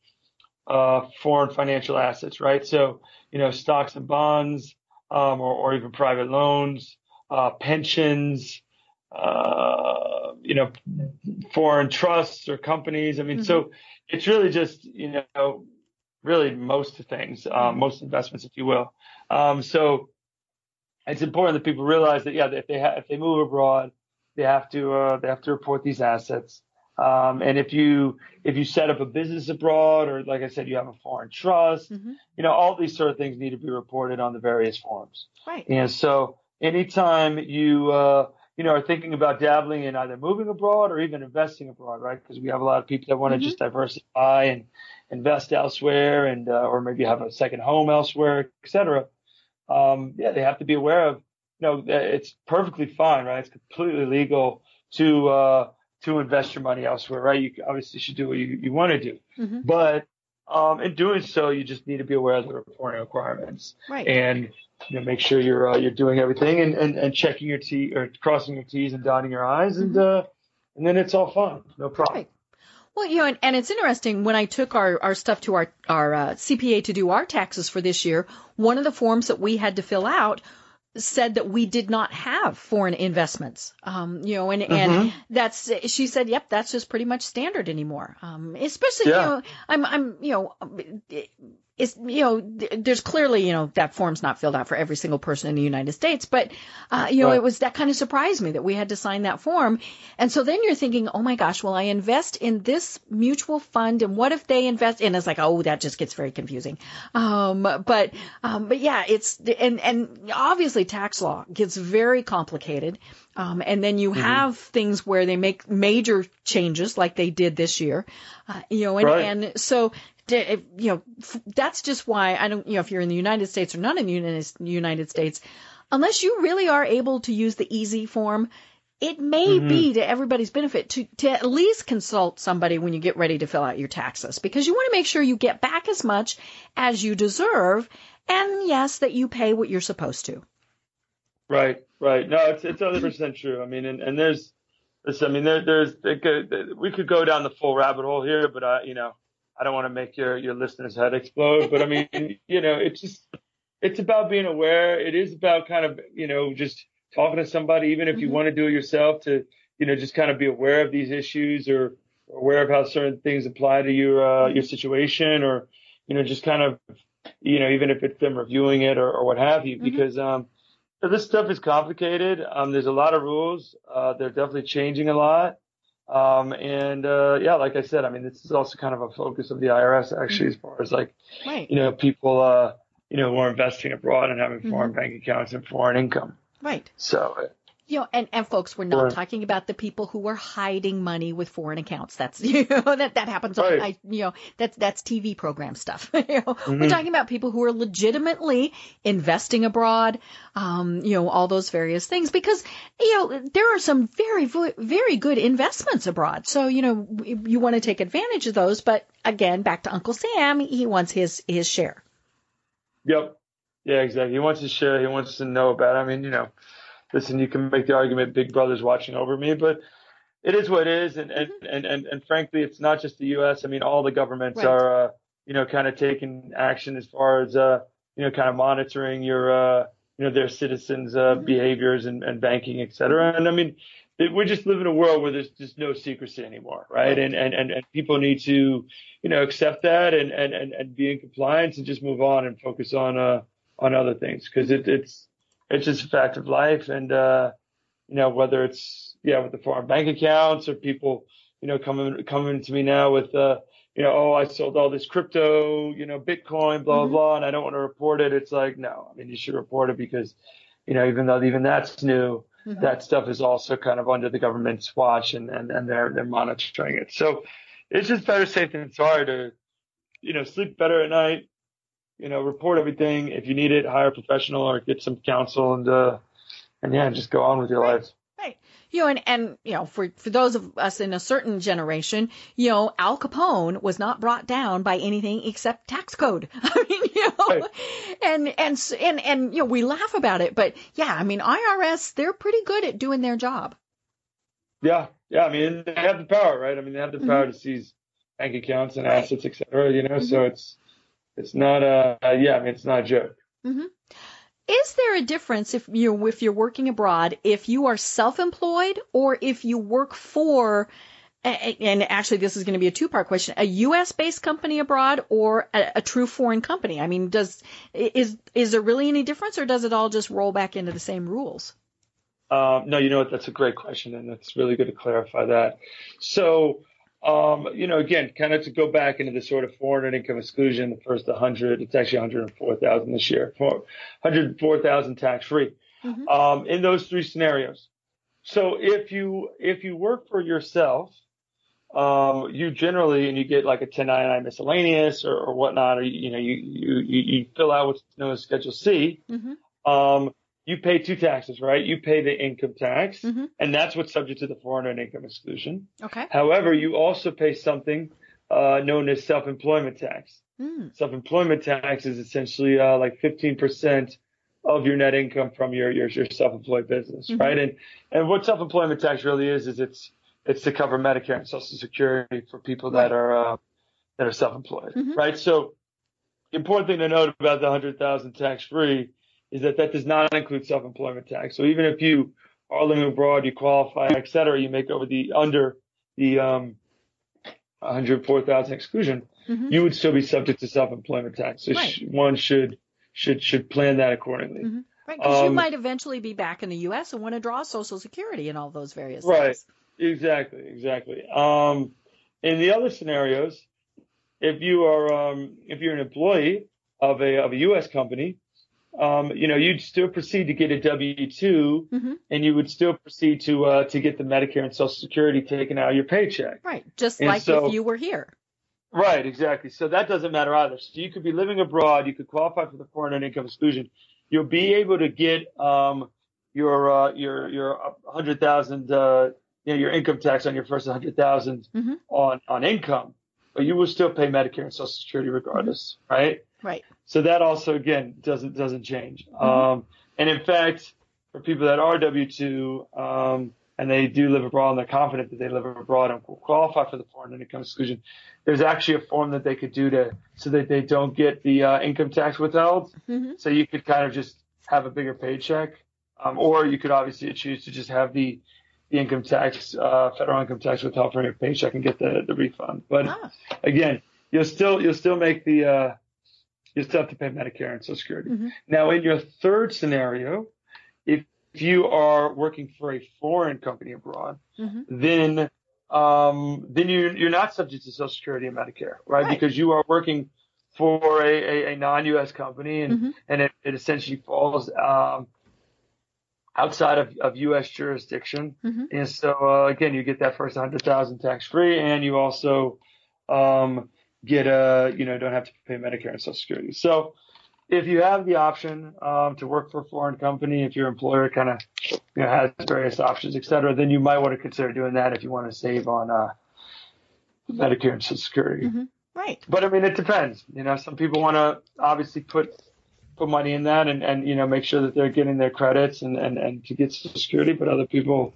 uh, foreign financial assets, right? So, you know, stocks and bonds, um, or, or, even private loans, uh, pensions, uh, you know, foreign trusts or companies. I mean, mm-hmm. so it's really just, you know, really most things, um, most investments, if you will. Um, so it's important that people realize that yeah, if they ha- if they move abroad, they have to uh, they have to report these assets. Um, and if you if you set up a business abroad, or like I said, you have a foreign trust, mm-hmm. you know, all these sort of things need to be reported on the various forms. Right. And so anytime you uh, you know are thinking about dabbling in either moving abroad or even investing abroad, right? Because we have a lot of people that want to mm-hmm. just diversify and invest elsewhere, and uh, or maybe have a second home elsewhere, et cetera. Um, yeah, they have to be aware of. You know, it's perfectly fine, right? It's completely legal to uh, to invest your money elsewhere, right? You obviously should do what you, you want to do, mm-hmm. but um, in doing so, you just need to be aware of the reporting requirements, right? And you know, make sure you're uh, you're doing everything and, and, and checking your T or crossing your T's and dotting your I's, and mm-hmm. uh, and then it's all fine, no problem. Right. Well, you know, and, and, it's interesting when I took our, our stuff to our, our uh, CPA to do our taxes for this year, one of the forms that we had to fill out said that we did not have foreign investments. Um, you know, and, mm-hmm. and that's, she said, yep, that's just pretty much standard anymore. Um, especially, yeah. you know, I'm, I'm, you know, is you know there's clearly you know that form's not filled out for every single person in the United States, but uh, you know right. it was that kind of surprised me that we had to sign that form, and so then you're thinking, oh my gosh, well I invest in this mutual fund, and what if they invest? And it's like, oh, that just gets very confusing. Um, but um, but yeah, it's and and obviously tax law gets very complicated. Um, and then you mm-hmm. have things where they make major changes like they did this year, uh, you know, and, right. and so you know, that's just why I don't, you know, if you're in the United States or not in the United States, unless you really are able to use the easy form, it may mm-hmm. be to everybody's benefit to, to at least consult somebody when you get ready to fill out your taxes because you want to make sure you get back as much as you deserve and yes, that you pay what you're supposed to. Right, right. No, it's, it's 100% true. I mean, and, and there's, I mean, there, there's, could, we could go down the full rabbit hole here, but I, you know, I don't want to make your your listeners' head explode, but I mean, you know, it's just it's about being aware. It is about kind of you know just talking to somebody, even if you mm-hmm. want to do it yourself, to you know just kind of be aware of these issues or aware of how certain things apply to your uh, your situation, or you know just kind of you know even if it's them reviewing it or, or what have you, mm-hmm. because um this stuff is complicated. Um, there's a lot of rules. Uh, they're definitely changing a lot. Um, and uh, yeah, like I said, I mean, this is also kind of a focus of the IRS actually, as far as like, right. you know, people, uh, you know, who are investing abroad and having foreign mm-hmm. bank accounts and foreign income. Right. So you know, and, and folks, we're not talking about the people who are hiding money with foreign accounts. That's you know that that happens. Right. I, you know that's that's TV program stuff. you know, mm-hmm. we're talking about people who are legitimately investing abroad. Um, you know, all those various things because you know there are some very very good investments abroad. So you know you want to take advantage of those. But again, back to Uncle Sam, he wants his his share. Yep. Yeah, exactly. He wants his share. He wants to know about. It. I mean, you know listen, you can make the argument Big Brother's watching over me, but it is what it is. And, and, mm-hmm. and, and, and frankly, it's not just the U.S. I mean, all the governments right. are, uh, you know, kind of taking action as far as, uh, you know, kind of monitoring your, uh, you know, their citizens' uh, mm-hmm. behaviors and, and banking, et cetera. And I mean, we just live in a world where there's just no secrecy anymore, right? right. And, and, and, and people need to, you know, accept that and, and, and, and be in compliance and just move on and focus on, uh, on other things because it, it's, it's just a fact of life. And, uh, you know, whether it's, yeah, with the foreign bank accounts or people, you know, coming, coming to me now with, uh, you know, oh, I sold all this crypto, you know, Bitcoin, blah, mm-hmm. blah, and I don't want to report it. It's like, no, I mean, you should report it because, you know, even though even that's new, mm-hmm. that stuff is also kind of under the government's watch and, and, and they're, they're monitoring it. So it's just better safe than sorry to, you know, sleep better at night, you know, report everything. If you need it, hire a professional or get some counsel and, uh, and yeah, just go on with your right. lives. Right. You know, and, and, you know, for, for those of us in a certain generation, you know, Al Capone was not brought down by anything except tax code. I mean, you know, right. and, and, and, and, you know, we laugh about it, but yeah, I mean, IRS, they're pretty good at doing their job. Yeah. Yeah. I mean, they have the power, right? I mean, they have the power mm-hmm. to seize bank accounts and right. assets, et cetera, you know, mm-hmm. so it's, it's not a yeah, I mean it's not a joke. Mm-hmm. Is there a difference if you if you're working abroad if you are self-employed or if you work for and actually this is going to be a two part question a us based company abroad or a, a, true foreign company i mean does is is there really any difference or does it all just roll back into the same rules um, no you know what that's a great question and it's really good to clarify that so um, you know again kind of to go back into the sort of foreign income exclusion the first 100 it's actually 104000 this year 104000 tax free mm-hmm. um, in those three scenarios so if you if you work for yourself um, you generally, and you get like a 1099 miscellaneous or, or whatnot, or, you know, you, you, you fill out what's known as Schedule C. Mm-hmm. Um, you pay two taxes, right? You pay the income tax, mm-hmm. and that's what's subject to the foreign earned income exclusion. Okay. However, you also pay something uh, known as self-employment tax. Mm. Self-employment tax is essentially uh, like 15% of your net income from your your, your self-employed business, mm-hmm. right? And and what self-employment tax really is is it's it's to cover Medicare and Social Security for people that are uh, that are self-employed, mm-hmm. right? So, important thing to note about the hundred thousand tax-free is that that does not include self-employment tax. So even if you are living abroad, you qualify, et cetera, you make over the under the um, 104,000 exclusion, mm-hmm. you would still be subject to self-employment tax. So right. sh- one should should should plan that accordingly. Mm-hmm. Right, because um, you might eventually be back in the U.S. and want to draw Social Security and all those various right. things. Right, exactly, exactly. Um, in the other scenarios, if you are um, if you're an employee of a of a U.S. company, um, you know you'd still proceed to get a W 2 mm-hmm. and you would still proceed to uh, to get the Medicare and Social Security taken out of your paycheck. Right, just and like so, if you were here. Right, exactly. So that doesn't matter either. So you could be living abroad, you could qualify for the foreign income exclusion. You'll be able to get um, your uh, your your hundred thousand uh, you know, your income tax on your first 100,000 mm-hmm. on, on income, but you will still pay Medicare and Social Security regardless, mm-hmm. right? Right. So that also, again, doesn't, doesn't change. Mm-hmm. Um, and in fact, for people that are W-2, um, and they do live abroad and they're confident that they live abroad and qualify for the foreign income exclusion, there's actually a form that they could do to, so that they don't get the uh, income tax withheld. Mm-hmm. So you could kind of just have a bigger paycheck. Um, or you could obviously choose to just have the the income tax, uh, federal income tax withheld from your paycheck and get the, the refund. But ah. again, you'll still, you'll still make the, uh, you still have to pay Medicare and Social Security. Mm-hmm. Now, in your third scenario, if you are working for a foreign company abroad, mm-hmm. then um, then you you're not subject to Social Security and Medicare, right? right. Because you are working for a, a, a non-U.S. company, and mm-hmm. and it, it essentially falls um, outside of, of U.S. jurisdiction. Mm-hmm. And so, uh, again, you get that first 100,000 tax free and you also, um, get a, you know, don't have to pay Medicare and Social Security. So if you have the option, um, to work for a foreign company, if your employer kind of, you know, has various options, et cetera, then you might want to consider doing that if you want to save on, uh, Medicare and Social Security. Mm-hmm. Right. But I mean, it depends. You know, some people want to obviously put put money in that and, and you know make sure that they're getting their credits and, and, and to get Social Security. But other people,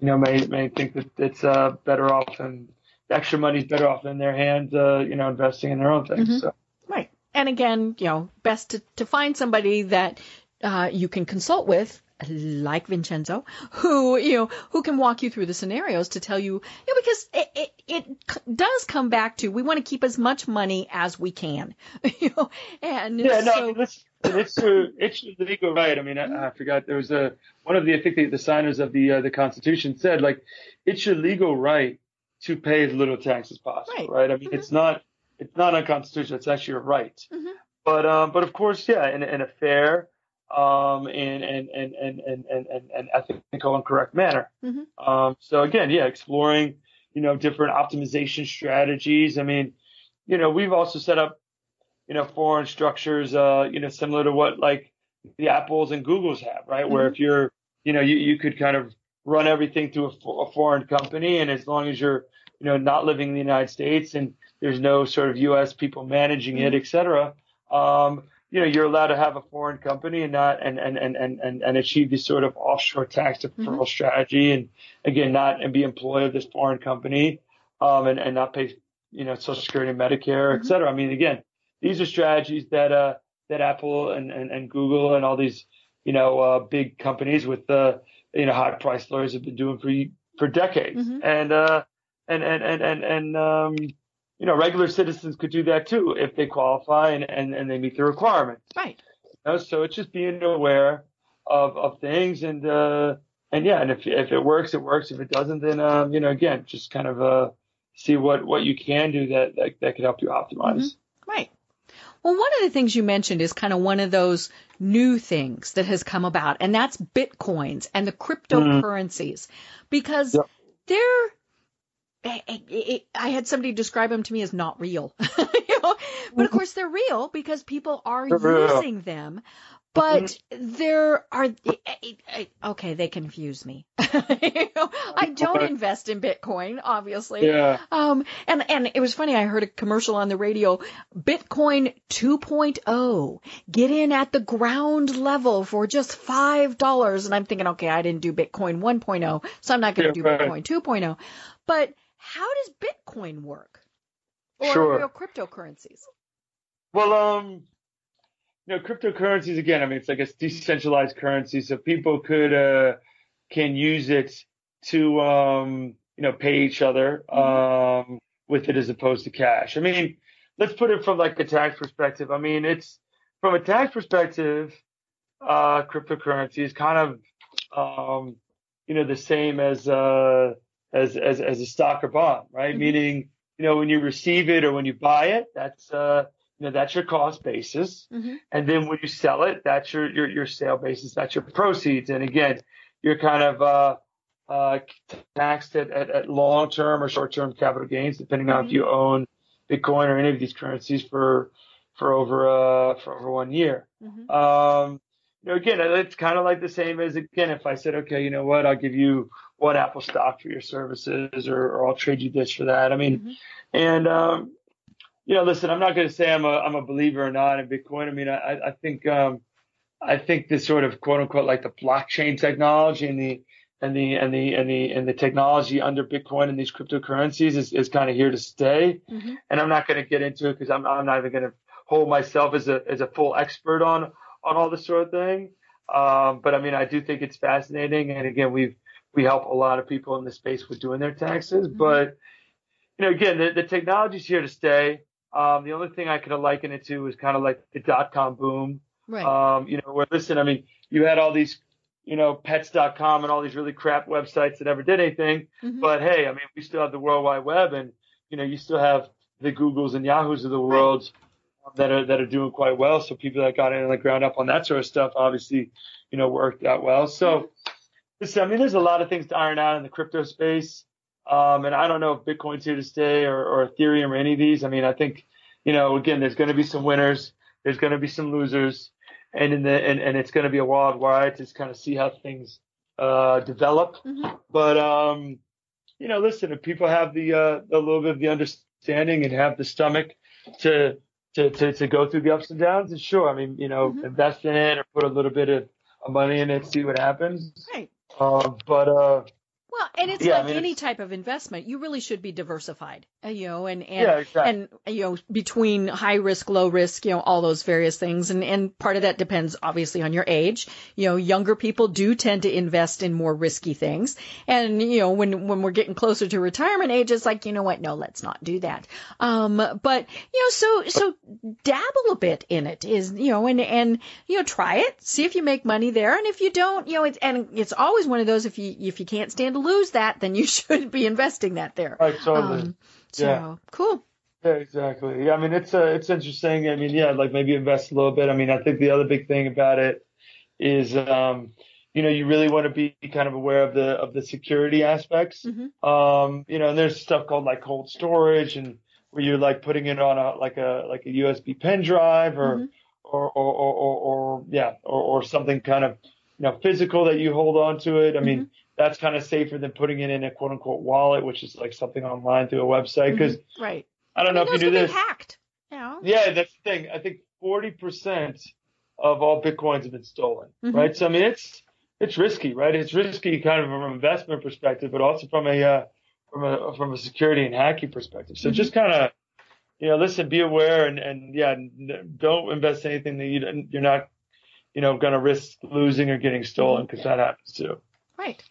you know, may may think that it's uh, better off and extra money's better off in their hands, uh, you know, investing in their own things. Mm-hmm. So. Right. And again, you know, best to, to find somebody that uh, you can consult with like Vincenzo, who you know who can walk you through the scenarios to tell you, you know, because it, it it does come back to we want to keep as much money as we can, you know, and yeah, no, so, it's true. It's the legal right. I mean, I, I, forgot there was a one of the I think the, the signers of the uh, the Constitution said like it's your legal right to pay as little tax as possible. Right. right? I mean, mm-hmm. it's not it's not unconstitutional. It's actually a right. Mm-hmm. But um, but of course, yeah, in, in a fair um, and, and, and, and, and, and, and ethical and correct manner. Mm-hmm. Um, so again, yeah, exploring, you know, different optimization strategies. I mean, you know, we've also set up you know, foreign structures, uh, you know, similar to what like the Apples and Googles have, right? Mm-hmm. Where if you're, you know, you, you could kind of run everything through a, a, foreign company. And as long as you're, you know, not living in the United States and there's no sort of U.S. people managing mm-hmm. it, et cetera, um, you know, you're allowed to have a foreign company and not, and, and, and, and, and achieve this sort of offshore tax deferral mm-hmm. strategy. And again, not, and be employed of this foreign company, um, and, and not pay, you know, social security and Medicare, et mm-hmm. cetera. I mean, again, these are strategies that uh, that Apple and, and, and Google and all these you know uh, big companies with the uh, you know high priced lawyers have been doing for for decades. Mm-hmm. And uh, and and and and, and um, you know, regular citizens could do that too if they qualify and and, and they meet the requirements. Right. You know, so it's just being aware of of things and uh and yeah, and if if it works, it works. If it doesn't, then um, you know, again, just kind of uh see what what you can do that that, that could help you optimize. Mm-hmm. Right. Well, one of the things you mentioned is kind of one of those new things that has come about, and that's bitcoins and the cryptocurrencies, mm-hmm. because yep. they're eh, eh, eh, I had somebody describe them to me as not real, you know? but of mm-hmm. course they're real because people are they're using real. them but mm-hmm. there are okay they confuse me. You know, i don't invest in bitcoin obviously. Yeah. Um and and it was funny i heard a commercial on the radio bitcoin 2.0 get in at the ground level for just five dollars. And i'm thinking okay i didn't do bitcoin 1.0 so i'm not going to yeah, do right. bitcoin 2.0 but how does bitcoin work? Or sure. real cryptocurrencies? Well um you know, cryptocurrencies again. I mean, it's like a decentralized currency, so people could uh, can use it to um, you know pay each other mm-hmm. um, with it as opposed to cash. I mean, let's put it from like a tax perspective. I mean, it's from a tax perspective, uh, cryptocurrency is kind of um, you know the same as uh, as as as a stock or bond, right? Mm-hmm. Meaning, you know, when you receive it or when you buy it, that's uh, you know, that's your cost basis. Mm-hmm. And then when you sell it, that's your, your, your sale basis. That's your proceeds. And again, you're kind of, uh, uh, taxed at, at, at long term or short term capital gains, depending mm-hmm. on if mm-hmm. you own Bitcoin or any of these currencies for, for over, uh, for over one year. Mm-hmm. Um, you know, again, it's kind of like the same as again, if I said, okay, you know what, I'll give you one Apple stock for your services or, or I'll trade you this for that. I mean, mm-hmm. and, um, you know, listen, I'm not going to say I'm a I'm a believer or not in Bitcoin. I mean, I I think um, I think this sort of quote unquote like the blockchain technology and the and the and the and the and the technology under Bitcoin and these cryptocurrencies is, is kind of here to stay. Mm-hmm. And I'm not going to get into it because I'm I'm not even going to hold myself as a as a full expert on on all this sort of thing. Um, but I mean, I do think it's fascinating. And again, we've we help a lot of people in the space with doing their taxes. Mm-hmm. But you know, again, the, the technology is here to stay. Um, the only thing I could liken it to is kind of like the dot com boom. Right. Um, you know, where listen, I mean, you had all these, you know, pets.com and all these really crap websites that never did anything. Mm-hmm. But hey, I mean, we still have the World Wide Web and, you know, you still have the Googles and Yahoos of the world right. that are, that are doing quite well. So people that got in on the ground up on that sort of stuff obviously, you know, worked out well. So, mm-hmm. listen, I mean, there's a lot of things to iron out in the crypto space. Um, and I don't know if Bitcoin's here to stay or, or Ethereum or any of these. I mean, I think, you know, again, there's going to be some winners. There's going to be some losers. And in the, and, and it's going to be a wild ride to just kind of see how things, uh, develop. Mm-hmm. But, um, you know, listen, if people have the, uh, a little bit of the understanding and have the stomach to, to, to, to go through the ups and downs, and sure, I mean, you know, mm-hmm. invest in it or put a little bit of, of money in it, see what happens. Right. Uh, but, uh, well, and it's yeah, like I mean, any it's, type of investment, you really should be diversified, uh, you know, and and yeah, exactly. and you know between high risk, low risk, you know, all those various things, and and part of that depends obviously on your age. You know, younger people do tend to invest in more risky things, and you know when when we're getting closer to retirement age, it's like you know what, no, let's not do that. Um, but you know, so so dabble a bit in it is you know, and and you know, try it, see if you make money there, and if you don't, you know, it's and it's always one of those if you if you can't stand to lose that, then you should be investing that there. Right, totally. Um, so, yeah. cool. Yeah, exactly. Yeah, I mean, it's uh, it's interesting. I mean, yeah, like maybe invest a little bit. I mean, I think the other big thing about it is, um, you know, you really want to be kind of aware of the of the security aspects. Mm-hmm. Um, you know, and there's stuff called like cold storage and where you're like putting it on a like a like a USB pen drive or mm-hmm. or, or, or, or, or, yeah or, or something kind of you know physical that you hold on to it. I mean, mm-hmm that's kind of safer than putting it in a quote unquote wallet, which is like something online through a website. Because mm-hmm. right, I don't I mean, know if you do this. Hacked. Yeah. Yeah, that's the thing. I think forty percent of all bitcoins have been stolen. Mm-hmm. Right. So I mean, it's it's risky, right? It's risky kind of from an investment perspective, but also from a uh, from a from a security and hacking perspective. So mm-hmm. just kind of you know, listen, be aware, and and yeah, don't invest anything that you you're not you know going to risk losing or getting stolen because that happens too. Right.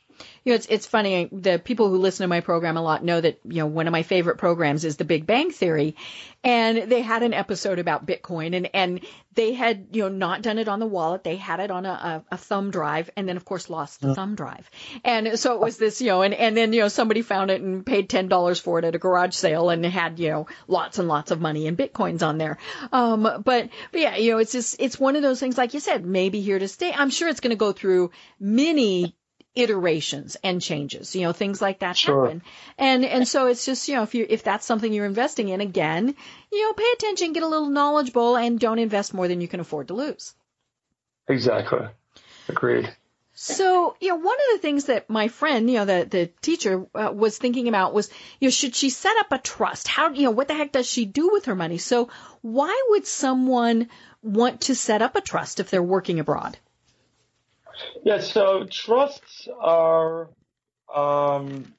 You know, it's it's funny. The people who listen to my program a lot know that you know one of my favorite programs is The Big Bang Theory, and they had an episode about Bitcoin, and and they had you know not done it on the wallet, they had it on a, a, a thumb drive, and then of course lost the mm. thumb drive, and so it was this you know, and and then you know somebody found it and paid ten dollars for it at a garage sale, and had you know lots and lots of money in bitcoins on there. Um, but but yeah, you know, it's just it's one of those things, like you said, maybe here to stay. I'm sure it's going to go through many iterations and changes, you know, things like that sure. happen. And, and so it's just, you know, if you, if that's something you're investing in, again, you know, pay attention, get a little knowledgeable and don't invest more than you can afford to lose. Exactly. Agreed. So, you know, one of the things that my friend, you know, the the teacher uh, was thinking about was, you know, should she set up a trust? How, you know, what the heck does she do with her money? So, why would someone want to set up a trust if they're working abroad? Yeah, so trusts are um,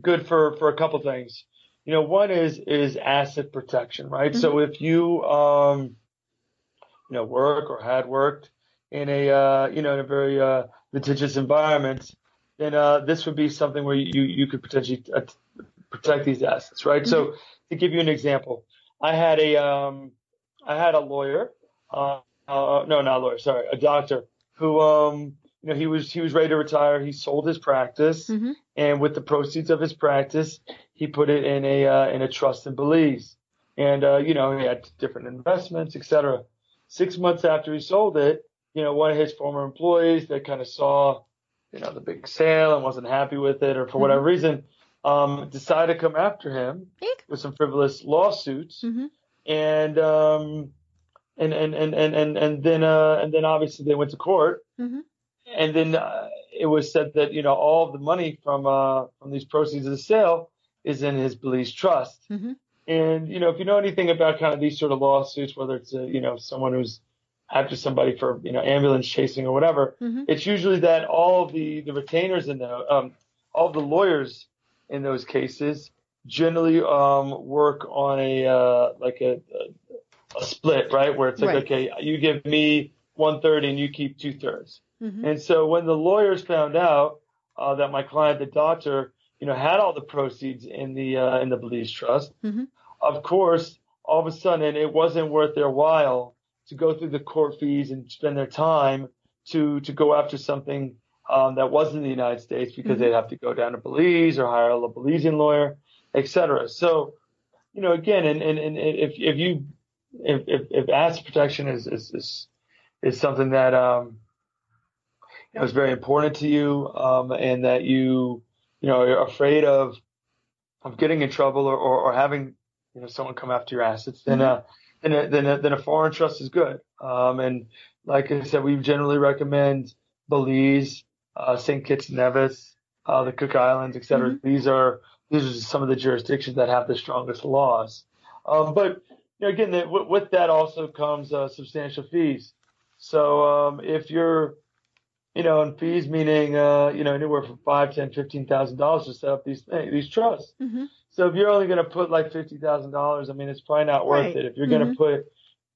good for, for a couple things. You know, one is is asset protection, right? Mm-hmm. So if you um, you know work or had worked in a uh, you know in a very uh, litigious environment, then uh, this would be something where you you could potentially uh, protect these assets, right? Mm-hmm. So to give you an example, I had a um, I had a lawyer, uh, uh, no, not a lawyer, sorry, a doctor who um, you know, he was he was ready to retire. He sold his practice, mm-hmm. and with the proceeds of his practice, he put it in a uh, in a trust in Belize. And uh, you know, he had different investments, etc. Six months after he sold it, you know, one of his former employees that kind of saw, you know, the big sale and wasn't happy with it, or for mm-hmm. whatever reason, um, decided to come after him with some frivolous lawsuits. Mm-hmm. And um, and and and and and and then uh, and then obviously they went to court. Mm-hmm and then uh, it was said that you know all the money from uh, from these proceeds of the sale is in his Belize trust. Mm-hmm. And you know, if you know anything about kind of these sort of lawsuits, whether it's a, you know someone who's after somebody for you know ambulance chasing or whatever, mm-hmm. it's usually that all of the the retainers in the um, all the lawyers in those cases generally um, work on a uh, like a, a, a split, right? Where it's like, right. okay, you give me one third and you keep two thirds. Mm-hmm. And so when the lawyers found out uh, that my client, the doctor, you know, had all the proceeds in the uh, in the Belize trust, mm-hmm. of course, all of a sudden it wasn't worth their while to go through the court fees and spend their time to to go after something um, that wasn't in the United States because mm-hmm. they'd have to go down to Belize or hire a Belizean lawyer, etc. So, you know, again, and, and, and if if you if, if, if asset protection is, is is is something that um, it was very important to you, um, and that you, you know, are afraid of, of getting in trouble or, or, or having, you know, someone come after your assets, then, mm-hmm. uh, then, a, then, a, then a foreign trust is good. Um, and like I said, we generally recommend Belize, uh, St. Kitts Nevis, uh, the Cook Islands, et cetera. Mm-hmm. These are, these are some of the jurisdictions that have the strongest laws. Um, but, you know, again, the, with that also comes, uh, substantial fees. So, um, if you're, you know, and fees meaning, uh, you know, anywhere from five, ten, fifteen thousand dollars to set up these things, these trusts. Mm-hmm. So if you're only going to put like fifty thousand dollars, I mean, it's probably not worth right. it. If you're mm-hmm. going to put,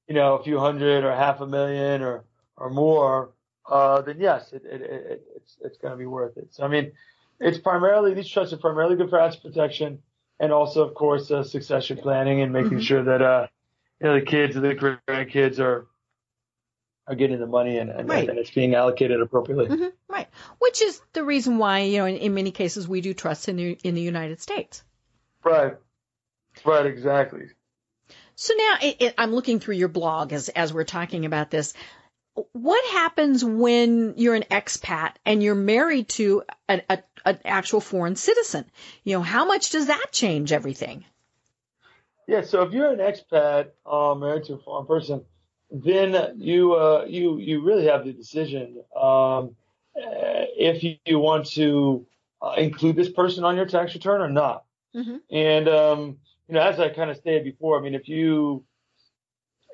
you know, a few hundred or half a million or or more, uh, then yes, it, it, it it's it's going to be worth it. So I mean, it's primarily these trusts are primarily good for asset protection and also, of course, uh, succession planning and making mm-hmm. sure that uh, you know the kids and the grandkids are are getting the money and, and, right. and it's being allocated appropriately. Mm-hmm. Right. Which is the reason why, you know, in, in many cases we do trust in the, in the United States. Right. Right, exactly. So now it, it, I'm looking through your blog as, as we're talking about this. What happens when you're an expat and you're married to an, a, an actual foreign citizen? You know, how much does that change everything? Yeah, so if you're an expat uh, married to a foreign person, then you uh, you you really have the decision um, if you, you, want to uh, include this person on your tax return or not. Mm-hmm. And um, you know, as I kind of stated before, I mean, if you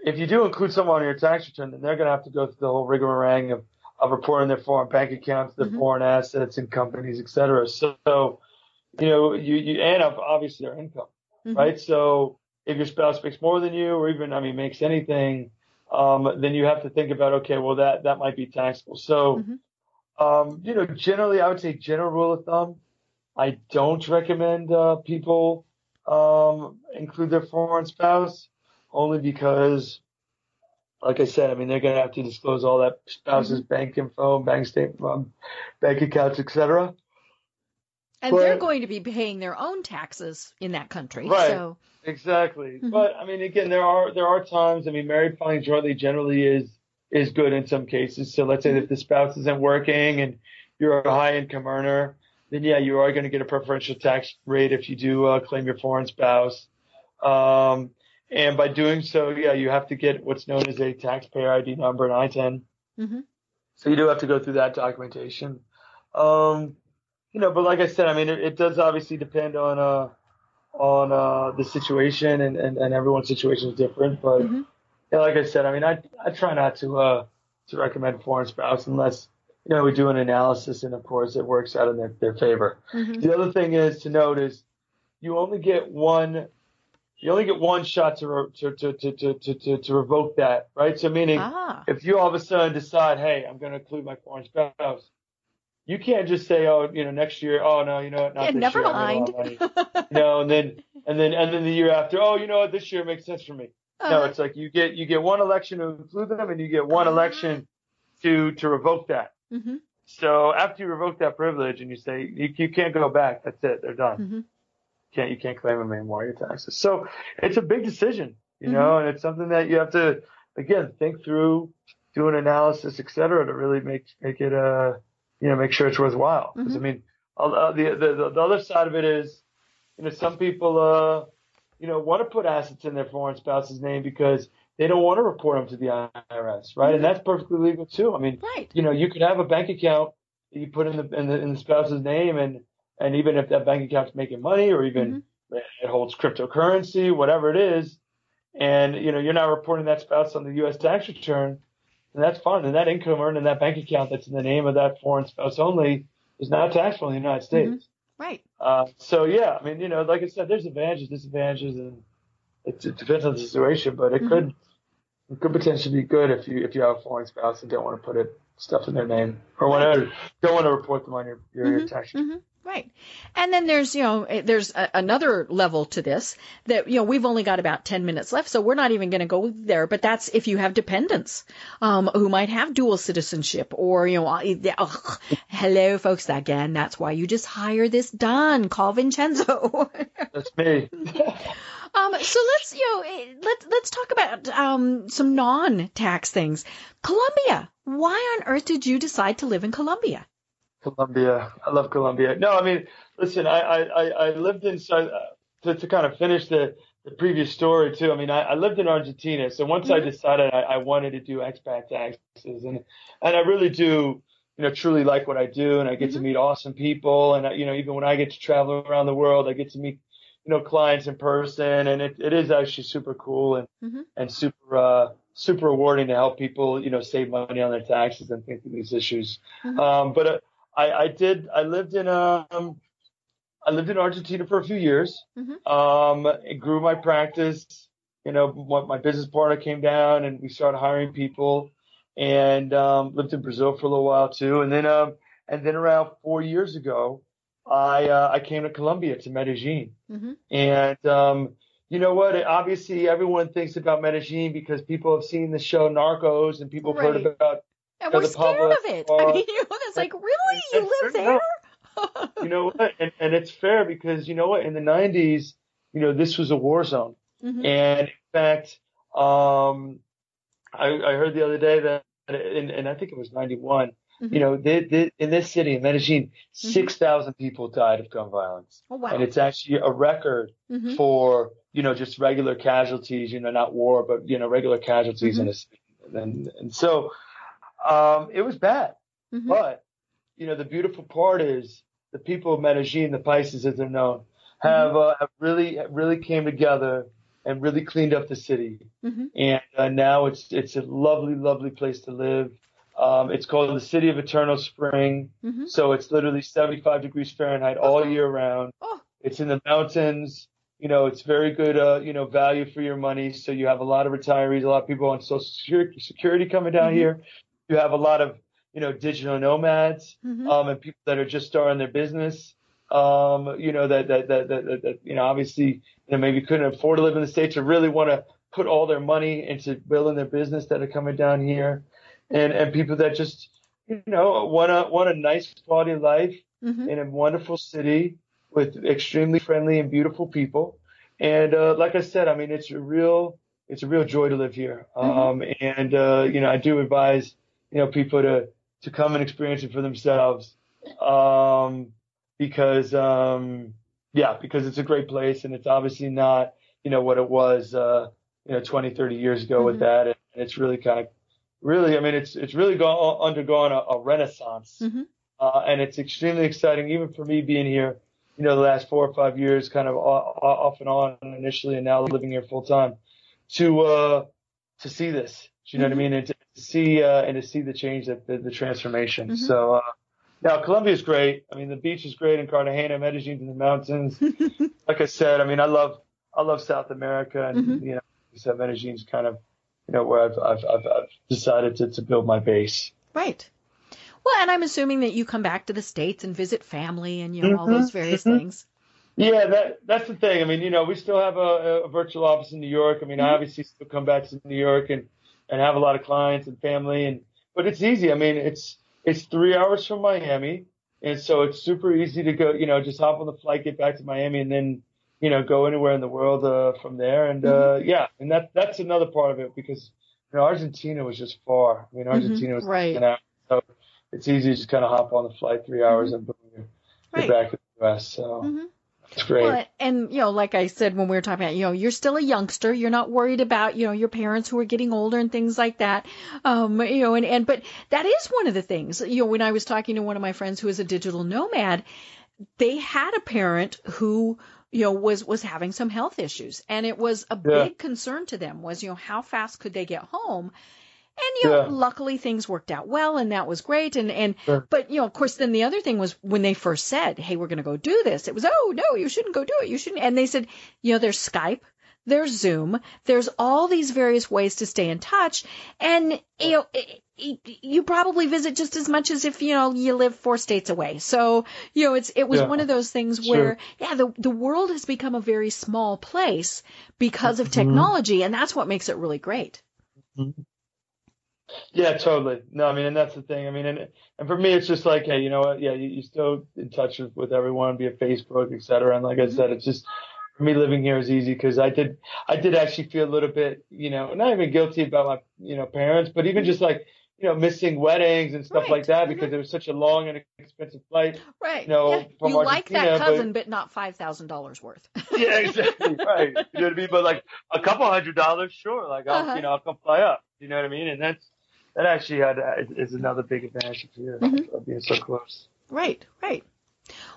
if you do include someone on your tax return, then they're going to have to go through the whole rigmarole of, of reporting their foreign bank accounts, their mm-hmm. foreign assets and companies, et cetera. So, you know, you, you and obviously their income, mm-hmm. right? So if your spouse makes more than you, or even, I mean, makes anything, um, then you have to think about, okay, well, that, that might be taxable. So, mm-hmm. Um, you know, generally, I would say general rule of thumb. I don't recommend uh, people um, include their foreign spouse only because, like I said, I mean they're going to have to disclose all that spouse's mm-hmm. bank info, bank statement, bank accounts, etc. And but, they're going to be paying their own taxes in that country. Right. So. Exactly. Mm-hmm. But I mean, again, there are there are times. I mean, married filing jointly generally is is good in some cases. So let's say if the spouse isn't working and you're a high income earner, then yeah, you are going to get a preferential tax rate if you do uh, claim your foreign spouse. Um, and by doing so, yeah, you have to get what's known as a taxpayer ID number, an ITIN. Mm-hmm. So you do have to go through that documentation. Um, you know, but like I said, I mean, it, it does obviously depend on uh, on uh, the situation, and, and, and everyone's situation is different. But mm-hmm. yeah, like I said, I mean, I I try not to uh, to recommend foreign spouse unless you know we do an analysis, and of course it works out in their, their favor. Mm-hmm. The other thing is to note is you only get one. You only get one shot to, to, to, to, to, to, to revoke that, right? So meaning, ah. if you all of a sudden decide, hey, I'm going to include my foreign spouse, you can't just say, oh, you know, next year, oh no, you know what, not yeah, this never year, mind. no, and then and then and then the year after, oh, you know what, this year makes sense for me. Uh, no, it's like you get you get one election to include them, and you get one uh, election to to revoke that. Mm-hmm. So after you revoke that privilege, and you say you, you can't go back, that's it, they're done. Mm-hmm. Can't you can't claim them anymore your taxes. So it's a big decision, you mm-hmm. know, and it's something that you have to again think through, do an analysis, et cetera, to really make make it uh you know, make sure it's worthwhile. Because mm-hmm. I mean, uh, the, the the other side of it is, you know, some people, uh, you know, want to put assets in their foreign spouse's name because they don't want to report them to the IRS, right? Mm-hmm. And that's perfectly legal too. I mean, right. you know, you could have a bank account that you put in the in the, in the spouse's name, and and even if that bank account's making money, or even mm-hmm. it holds cryptocurrency, whatever it is, and you know, you're not reporting that spouse on the U.S. tax return and that's fine. And that income earned in that bank account that's in the name of that foreign spouse only is not taxable in the United States. Mm-hmm. Right. Uh, so yeah, I mean, you know, like I said, there's advantages, disadvantages, and it, it depends on the situation, but it mm-hmm. could it could potentially be good if you if you have a foreign spouse and don't want to put it stuff in their name or whatever, don't want to report them on your your, mm-hmm. your tax return. Mm-hmm. Right. And then there's, you know, eh, there's a, another level to this that, you know, we've only got about 10 minutes left, so we're not even going to go there, but that's if you have dependents, um, who might have dual citizenship or, you know, oh, hello folks again. That's why you just hire this Don. Call Vincenzo. that's me. Um, so let's you know eh, let's let's talk about um, some non-tax things. Colombia. Why on earth did you decide to live in Colombia? Colombia. I love Colombia. No, I mean, listen, I, I, I lived in, so, uh, to, to kind of finish the, the previous story too. I mean, I, I lived in Argentina. So once mm-hmm. I decided I, I wanted to do expat taxes and, and I really do, you know, truly like what I do and I get mm-hmm. to meet awesome people. And, you know, even when I get to travel around the world, I get to meet, you know, clients in person and it, it is actually super cool and, mm-hmm. and super, uh, super rewarding to help people, you know, save money on their taxes and think through these issues. Mm-hmm. Um, but, uh, I, I did. I lived in um, I lived in Argentina for a few years. Mm-hmm. Um, it grew my practice. You know, my business partner came down and we started hiring people, and um, lived in Brazil for a little while too. And then, um, and then around four years ago, I uh, I came to Colombia to Medellin, mm-hmm. and um, you know what? Obviously, everyone thinks about Medellin because people have seen the show Narcos and people have right. heard about and we're scared of it. I mean, you know, it's like, really? You live there? you know what? And, and it's fair because, you know what? In the 90s, you know, this was a war zone. Mm-hmm. And in fact, um, I, I heard the other day that, and, and I think it was 91, Mm-hmm. You know, they, they, in this city, in Medellin, mm-hmm. 6,000 people died of gun violence. Oh, wow. And it's actually a record mm-hmm. for, you know, just regular casualties, you know, not war, but, you know, regular casualties in mm-hmm. a city. And, and so, um, it was bad. Mm-hmm. But, you know, the beautiful part is the people of Medellin, the Paisas as they're known, have, mm-hmm. uh, have really, really came together and really cleaned up the city. Mm-hmm. And uh, now it's, it's a lovely, lovely place to live. Um, it's called the City of Eternal Spring. Mm-hmm. So it's literally 75 degrees Fahrenheit all year round. Oh. It's in the mountains. You know, it's very good, uh, you know, value for your money. So you have a lot of retirees, a lot of people on social security coming down mm-hmm. here you have a lot of you know, digital nomads, mm-hmm. um, and people that are just starting their business. Um, you know, that, that, that, that, that, you know, obviously, you know, maybe couldn't afford to live in the States or really want to put all their money into building their business that are coming down here. And, and people that just, you know, want a, want a nice quality life mm-hmm. in a wonderful city with extremely friendly and beautiful people. And, uh, like I said, I mean, it's a real, it's a real joy to live here. Mm-hmm. Um, and, uh, you know, I do advise, you know, people to, to come and experience it for themselves. Um, because, um, yeah, because it's a great place and it's obviously not, you know, what it was, uh, you know, 20, 30 years ago mm-hmm. with that. And it's really kind of, really, I mean, it's, it's really gone, undergone a, a renaissance. Mm-hmm. Uh, and it's extremely exciting, even for me being here, you know, the last four or five years, kind of off and on initially, and now living here full time, to uh, to see this. Do you know mm-hmm. what I mm-hmm. mean? And to see uh, and to see the change, that the, the transformation. Mm-hmm. So uh, now Colombia is great. I mean, the beach is great in Cartagena, Medellin's in the mountains. like I said, I mean, I love I love South America, and mm-hmm. you know, so Medellin's kind of you know where I've I've I've, I've decided to, to build my base. Right. Well, and I'm assuming that you come back to the states and visit family and you know all those mm-hmm. various mm-hmm. things. Yeah, that that's the thing. I mean, you know, we still have a, a virtual office in New York. I mean, mm-hmm. I obviously still come back to New York and and have a lot of clients and family and but it's easy. I mean, it's it's three hours from Miami, and so it's super easy to go. You know, just hop on the flight, get back to Miami, and then you know go anywhere in the world uh, from there. And uh, mm-hmm. yeah, and that that's another part of it because you know Argentina was just far. I mean, mm-hmm. Argentina was right. Out, so it's easy to just kind of hop on the flight three hours mm-hmm. and boom, you're, right. back in the U.S. So. It's great. Well, and you know, like I said when we were talking about, you know, you're still a youngster. You're not worried about, you know, your parents who are getting older and things like that. Um, you know, and and but that is one of the things. You know, when I was talking to one of my friends who is a digital nomad, they had a parent who you know was was having some health issues and it was a yeah. big concern to them was you know how fast could they get home and you know, yeah. luckily things worked out well and that was great. And, and, sure. but you know, of course, then the other thing was when they first said, Hey, we're going to go do this. It was, Oh no, you shouldn't go do it. You shouldn't. And they said, you know, there's Skype, there's Zoom, there's all these various ways to stay in touch. And, you know, you probably visit just as much as if you know you live four states away. So you know it's it was yeah. one of those things where sure. yeah the the world has become a very small place because of mm-hmm. technology, mm-hmm. and that's what makes it really great. Mm-hmm. Yeah, totally. No, I mean, and that's the thing. I mean, and and for me, it's just like, hey, you know what? Yeah, you, you still in touch with, with everyone via Facebook, et cetera. And like I said, it's just for me living here is easy because I did I did actually feel a little bit, you know, not even guilty about my you know parents, but even just like you know, missing weddings and stuff right. like that because mm-hmm. it was such a long and expensive flight. Right. You know, yeah. you Argentina, like that cousin, but, but not five thousand dollars worth. yeah, exactly. Right. You know what I mean? But like a couple hundred dollars, sure. Like I'll, uh-huh. you know, I'll come fly up. You know what I mean? And that's that actually had is another big advantage here mm-hmm. of being so close. Right, right.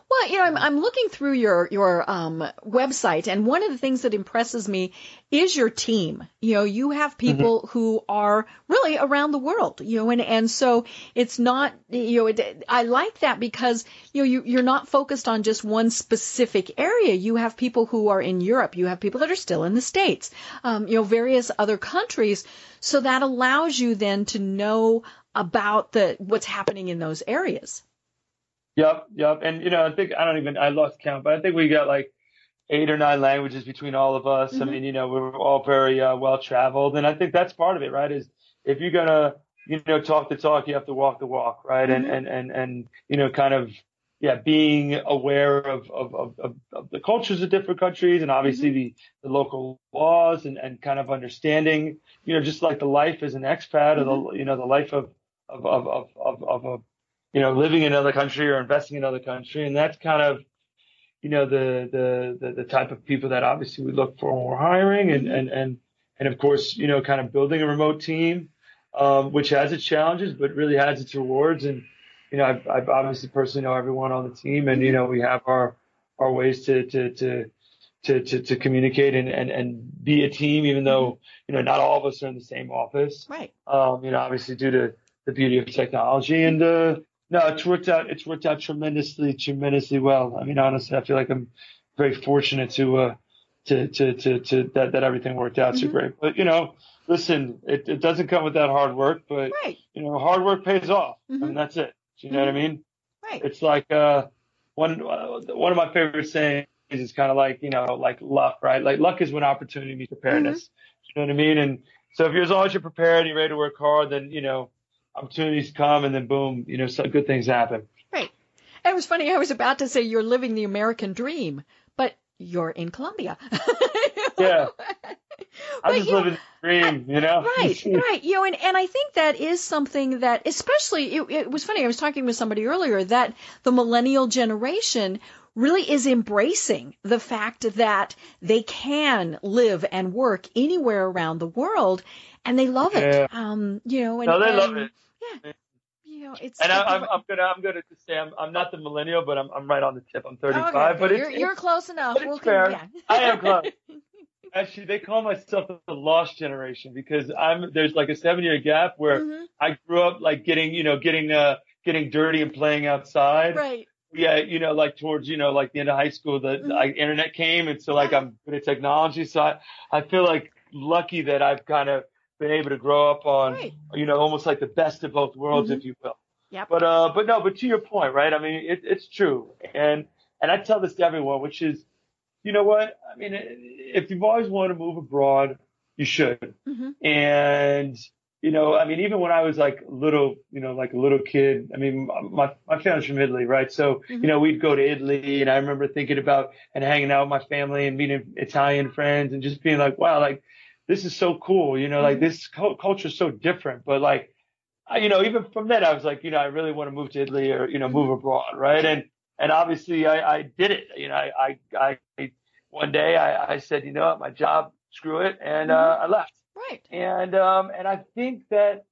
Well, you know, I'm, I'm looking through your your um, website, and one of the things that impresses me is your team. You know, you have mm-hmm. people mm-hmm. who are really around the world. You know, and and so it's not you know it, I like that because you know you you're not focused on just one specific area. You have people who are in Europe. You have people that are still in the states. Um, you know, various other countries. So that allows you then to know about the what's happening in those areas. Yep, yep. And you know, I think I don't even I lost count, but I think we got like eight or nine languages between all of us. Mm-hmm. I mean, you know, we're all very uh, well traveled, and I think that's part of it, right? Is if you're gonna, you know, talk the talk, you have to walk the walk, right? Mm-hmm. And and and and you know, kind of yeah, being aware of, of, of, of, the cultures of different countries and obviously mm-hmm. the, the local laws and, and kind of understanding, you know, just like the life as an expat or the, mm-hmm. you know, the life of, of, of, of, of, of a you know, living in another country or investing in another country. And that's kind of, you know, the, the, the, the type of people that obviously we look for when we're hiring and, and, and, and of course, you know, kind of building a remote team, um, which has its challenges, but really has its rewards. And, you know, I've, I've obviously personally know everyone on the team and, you know, we have our, our ways to, to, to, to, to, to communicate and, and, and be a team, even though, you know, not all of us are in the same office. Right. Um, you know, obviously due to the beauty of technology and, uh, no, it's worked out. It's worked out tremendously, tremendously well. I mean, honestly, I feel like I'm very fortunate to, uh, to, to, to, to that, that everything worked out mm-hmm. so great. But, you know, listen, it, it doesn't come without hard work, but, right. you know, hard work pays off. Mm-hmm. and that's it. Do you know what I mm-hmm. mean? Right. It's like, uh, one, uh, one of my favorite sayings is kind of like, you know, like luck, right? Like luck is when opportunity meets preparedness. Mm-hmm. You know what I mean? And so if you're as long as you're prepared and you're ready to work hard, then, you know, opportunities come and then boom, you know, some good things happen. Right. It was funny. I was about to say you're living the American dream, but you're in Colombia. yeah. I'm just living the dream, you know? Right, right. You know, and, and I think that is something that, especially, it, it was funny. I was talking with somebody earlier that the millennial generation really is embracing the fact that they can live and work anywhere around the world and they love it. Yeah. Um, you know, and, no, they and, love it. Yeah. You know, it's and I, am I'm gonna I'm gonna just say I'm I'm not the millennial, but I'm I'm right on the tip. I'm 35, okay, but you're, you're close enough. We'll fair. Yeah. I am close. Actually, they call myself the lost generation because I'm there's like a seven year gap where mm-hmm. I grew up like getting you know getting uh getting dirty and playing outside. Right yeah, you know, like towards, you know, like the end of high school, the, mm-hmm. like, internet came. And so like I'm good at technology. So I, I feel like lucky that I've kind of been able to grow up on, right. you know, almost like the best of both worlds, mm-hmm. if you will. Yeah. But, uh, but no, but to your point, right? I mean, it, it's true. And, and I tell this to everyone, which is, you know what? I mean, if you've always wanted to move abroad, you should. Mm-hmm. And, you know, I mean, even when I was like little, you know, like a little kid, I mean, my, my family's from Italy, right? So, mm-hmm. you know, we'd go to Italy and I remember thinking about and hanging out with my family and meeting Italian friends and just being like, wow, like this is so cool, you know, mm-hmm. like this culture is so different. But like, I, you know, even from then I was like, you know, I really want to move to Italy or, you know, move mm-hmm. abroad, right? And, and obviously I, I did it, you know, I, I, I one day I, I said, you know what, my job, screw it. And, uh, mm-hmm. I left Right. And um, and I think that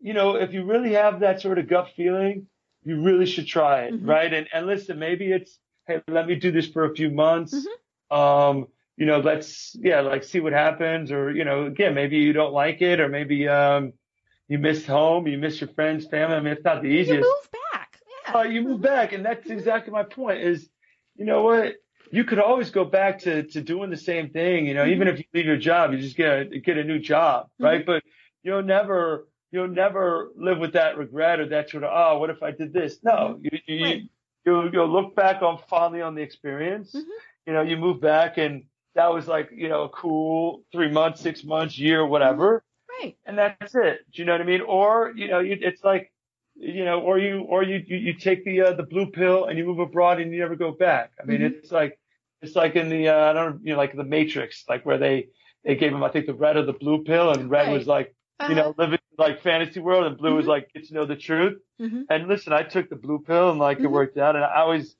you know if you really have that sort of gut feeling, you really should try it, mm-hmm. right? And and listen, maybe it's hey, let me do this for a few months. Mm-hmm. Um, you know, let's yeah, like see what happens, or you know, again, maybe you don't like it, or maybe um, you miss home, you miss your friends, family. I mean, it's not the easiest. You move back. Yeah. Uh, you move mm-hmm. back, and that's exactly my point. Is you know what? You could always go back to, to doing the same thing. You know, mm-hmm. even if you leave your job, you just get a, get a new job, mm-hmm. right? But you'll never, you'll never live with that regret or that sort of, oh, what if I did this? No, mm-hmm. you, you, right. you, you'll look back on fondly on the experience. Mm-hmm. You know, you move back and that was like, you know, a cool three months, six months, year, whatever. Mm-hmm. Right. And that's it. Do you know what I mean? Or, you know, you, it's like, you know, or you, or you, you, you take the, uh, the blue pill and you move abroad and you never go back. I mean, mm-hmm. it's like, it's like in the, uh, I don't, you know, like the Matrix, like where they, they gave him, I think the red or the blue pill and red right. was like, uh-huh. you know, uh-huh. living like fantasy world and blue mm-hmm. was like, get to know the truth. Mm-hmm. And listen, I took the blue pill and like mm-hmm. it worked out. And I always,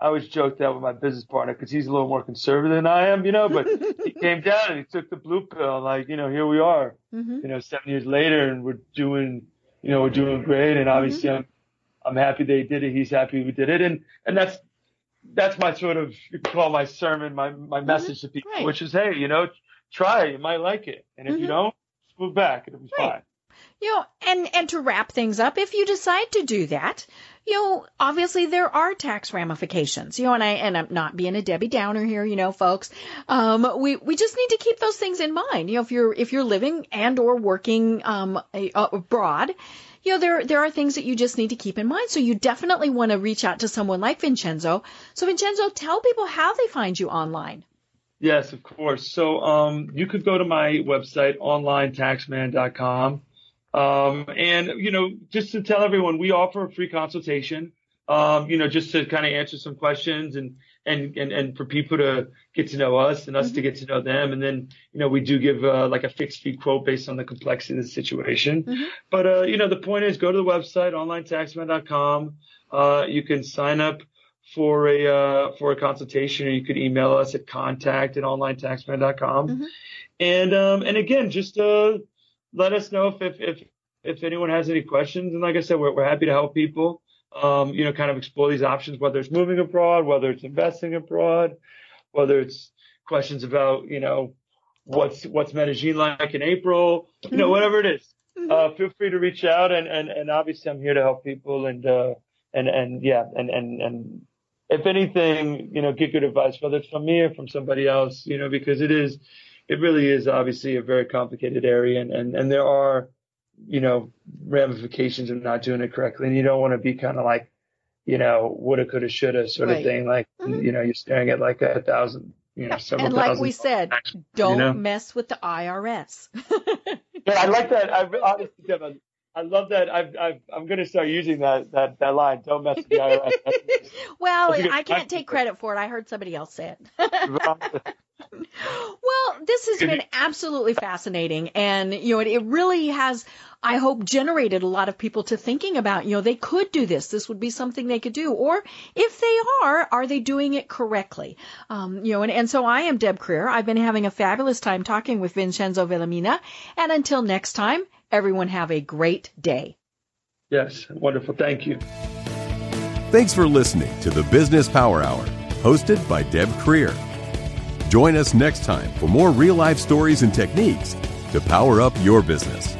I always joked that with my business partner because he's a little more conservative than I am, you know, but he came down and he took the blue pill and like, you know, here we are, mm-hmm. you know, seven years later and we're doing, you know, we're doing great. And obviously mm-hmm. I'm, I'm happy they did it. He's happy we did it. And, and that's, that's my sort of you could call my sermon, my my mm-hmm. message to people, right. which is, hey, you know, try it. You might like it, and if mm-hmm. you don't, move back. It'll be right. fine. You know, and and to wrap things up, if you decide to do that, you know, obviously there are tax ramifications. You know, and I and I'm not being a Debbie Downer here, you know, folks. Um, we we just need to keep those things in mind. You know, if you're if you're living and or working um abroad you know, there, there are things that you just need to keep in mind. So you definitely want to reach out to someone like Vincenzo. So Vincenzo, tell people how they find you online. Yes, of course. So, um, you could go to my website, onlinetaxman.com. Um, and, you know, just to tell everyone, we offer a free consultation, um, you know, just to kind of answer some questions and, and, and, and for people to get to know us and us mm-hmm. to get to know them. And then, you know, we do give, uh, like a fixed fee quote based on the complexity of the situation. Mm-hmm. But, uh, you know, the point is go to the website, onlinetaxman.com. Uh, you can sign up for a, uh, for a consultation or you could email us at contact at onlinetaxman.com. Mm-hmm. And, um, and again, just, uh, let us know if, if, if, if anyone has any questions. And like I said, we're, we're happy to help people um, you know, kind of explore these options, whether it's moving abroad, whether it's investing abroad, whether it's questions about, you know, what's, what's Medellin like in April, you know, mm-hmm. whatever it is. Mm-hmm. Uh, feel free to reach out and, and, and obviously I'm here to help people and, uh, and, and yeah, and, and, and if anything, you know, get good advice, whether it's from me or from somebody else, you know, because it is, it really is obviously a very complicated area and, and, and there are, you know, ramifications of not doing it correctly. And you don't want to be kind of like, you know, woulda, coulda, shoulda sort right. of thing. Like, mm-hmm. you know, you're staring at like a thousand, you know, several And like we said, don't you know? mess with the IRS. yeah, I like that. I honestly, I love that. I've, I've, I'm going to start using that, that, that line. Don't mess with the IRS. well, I can't take credit for it. I heard somebody else say it. well, this has been absolutely fascinating. And, you know, it, it really has, I hope, generated a lot of people to thinking about, you know, they could do this. This would be something they could do. Or if they are, are they doing it correctly? Um, you know, and, and so I am Deb Creer. I've been having a fabulous time talking with Vincenzo Villamena. And until next time, everyone have a great day. Yes, wonderful. Thank you. Thanks for listening to the Business Power Hour, hosted by Deb Creer. Join us next time for more real life stories and techniques to power up your business.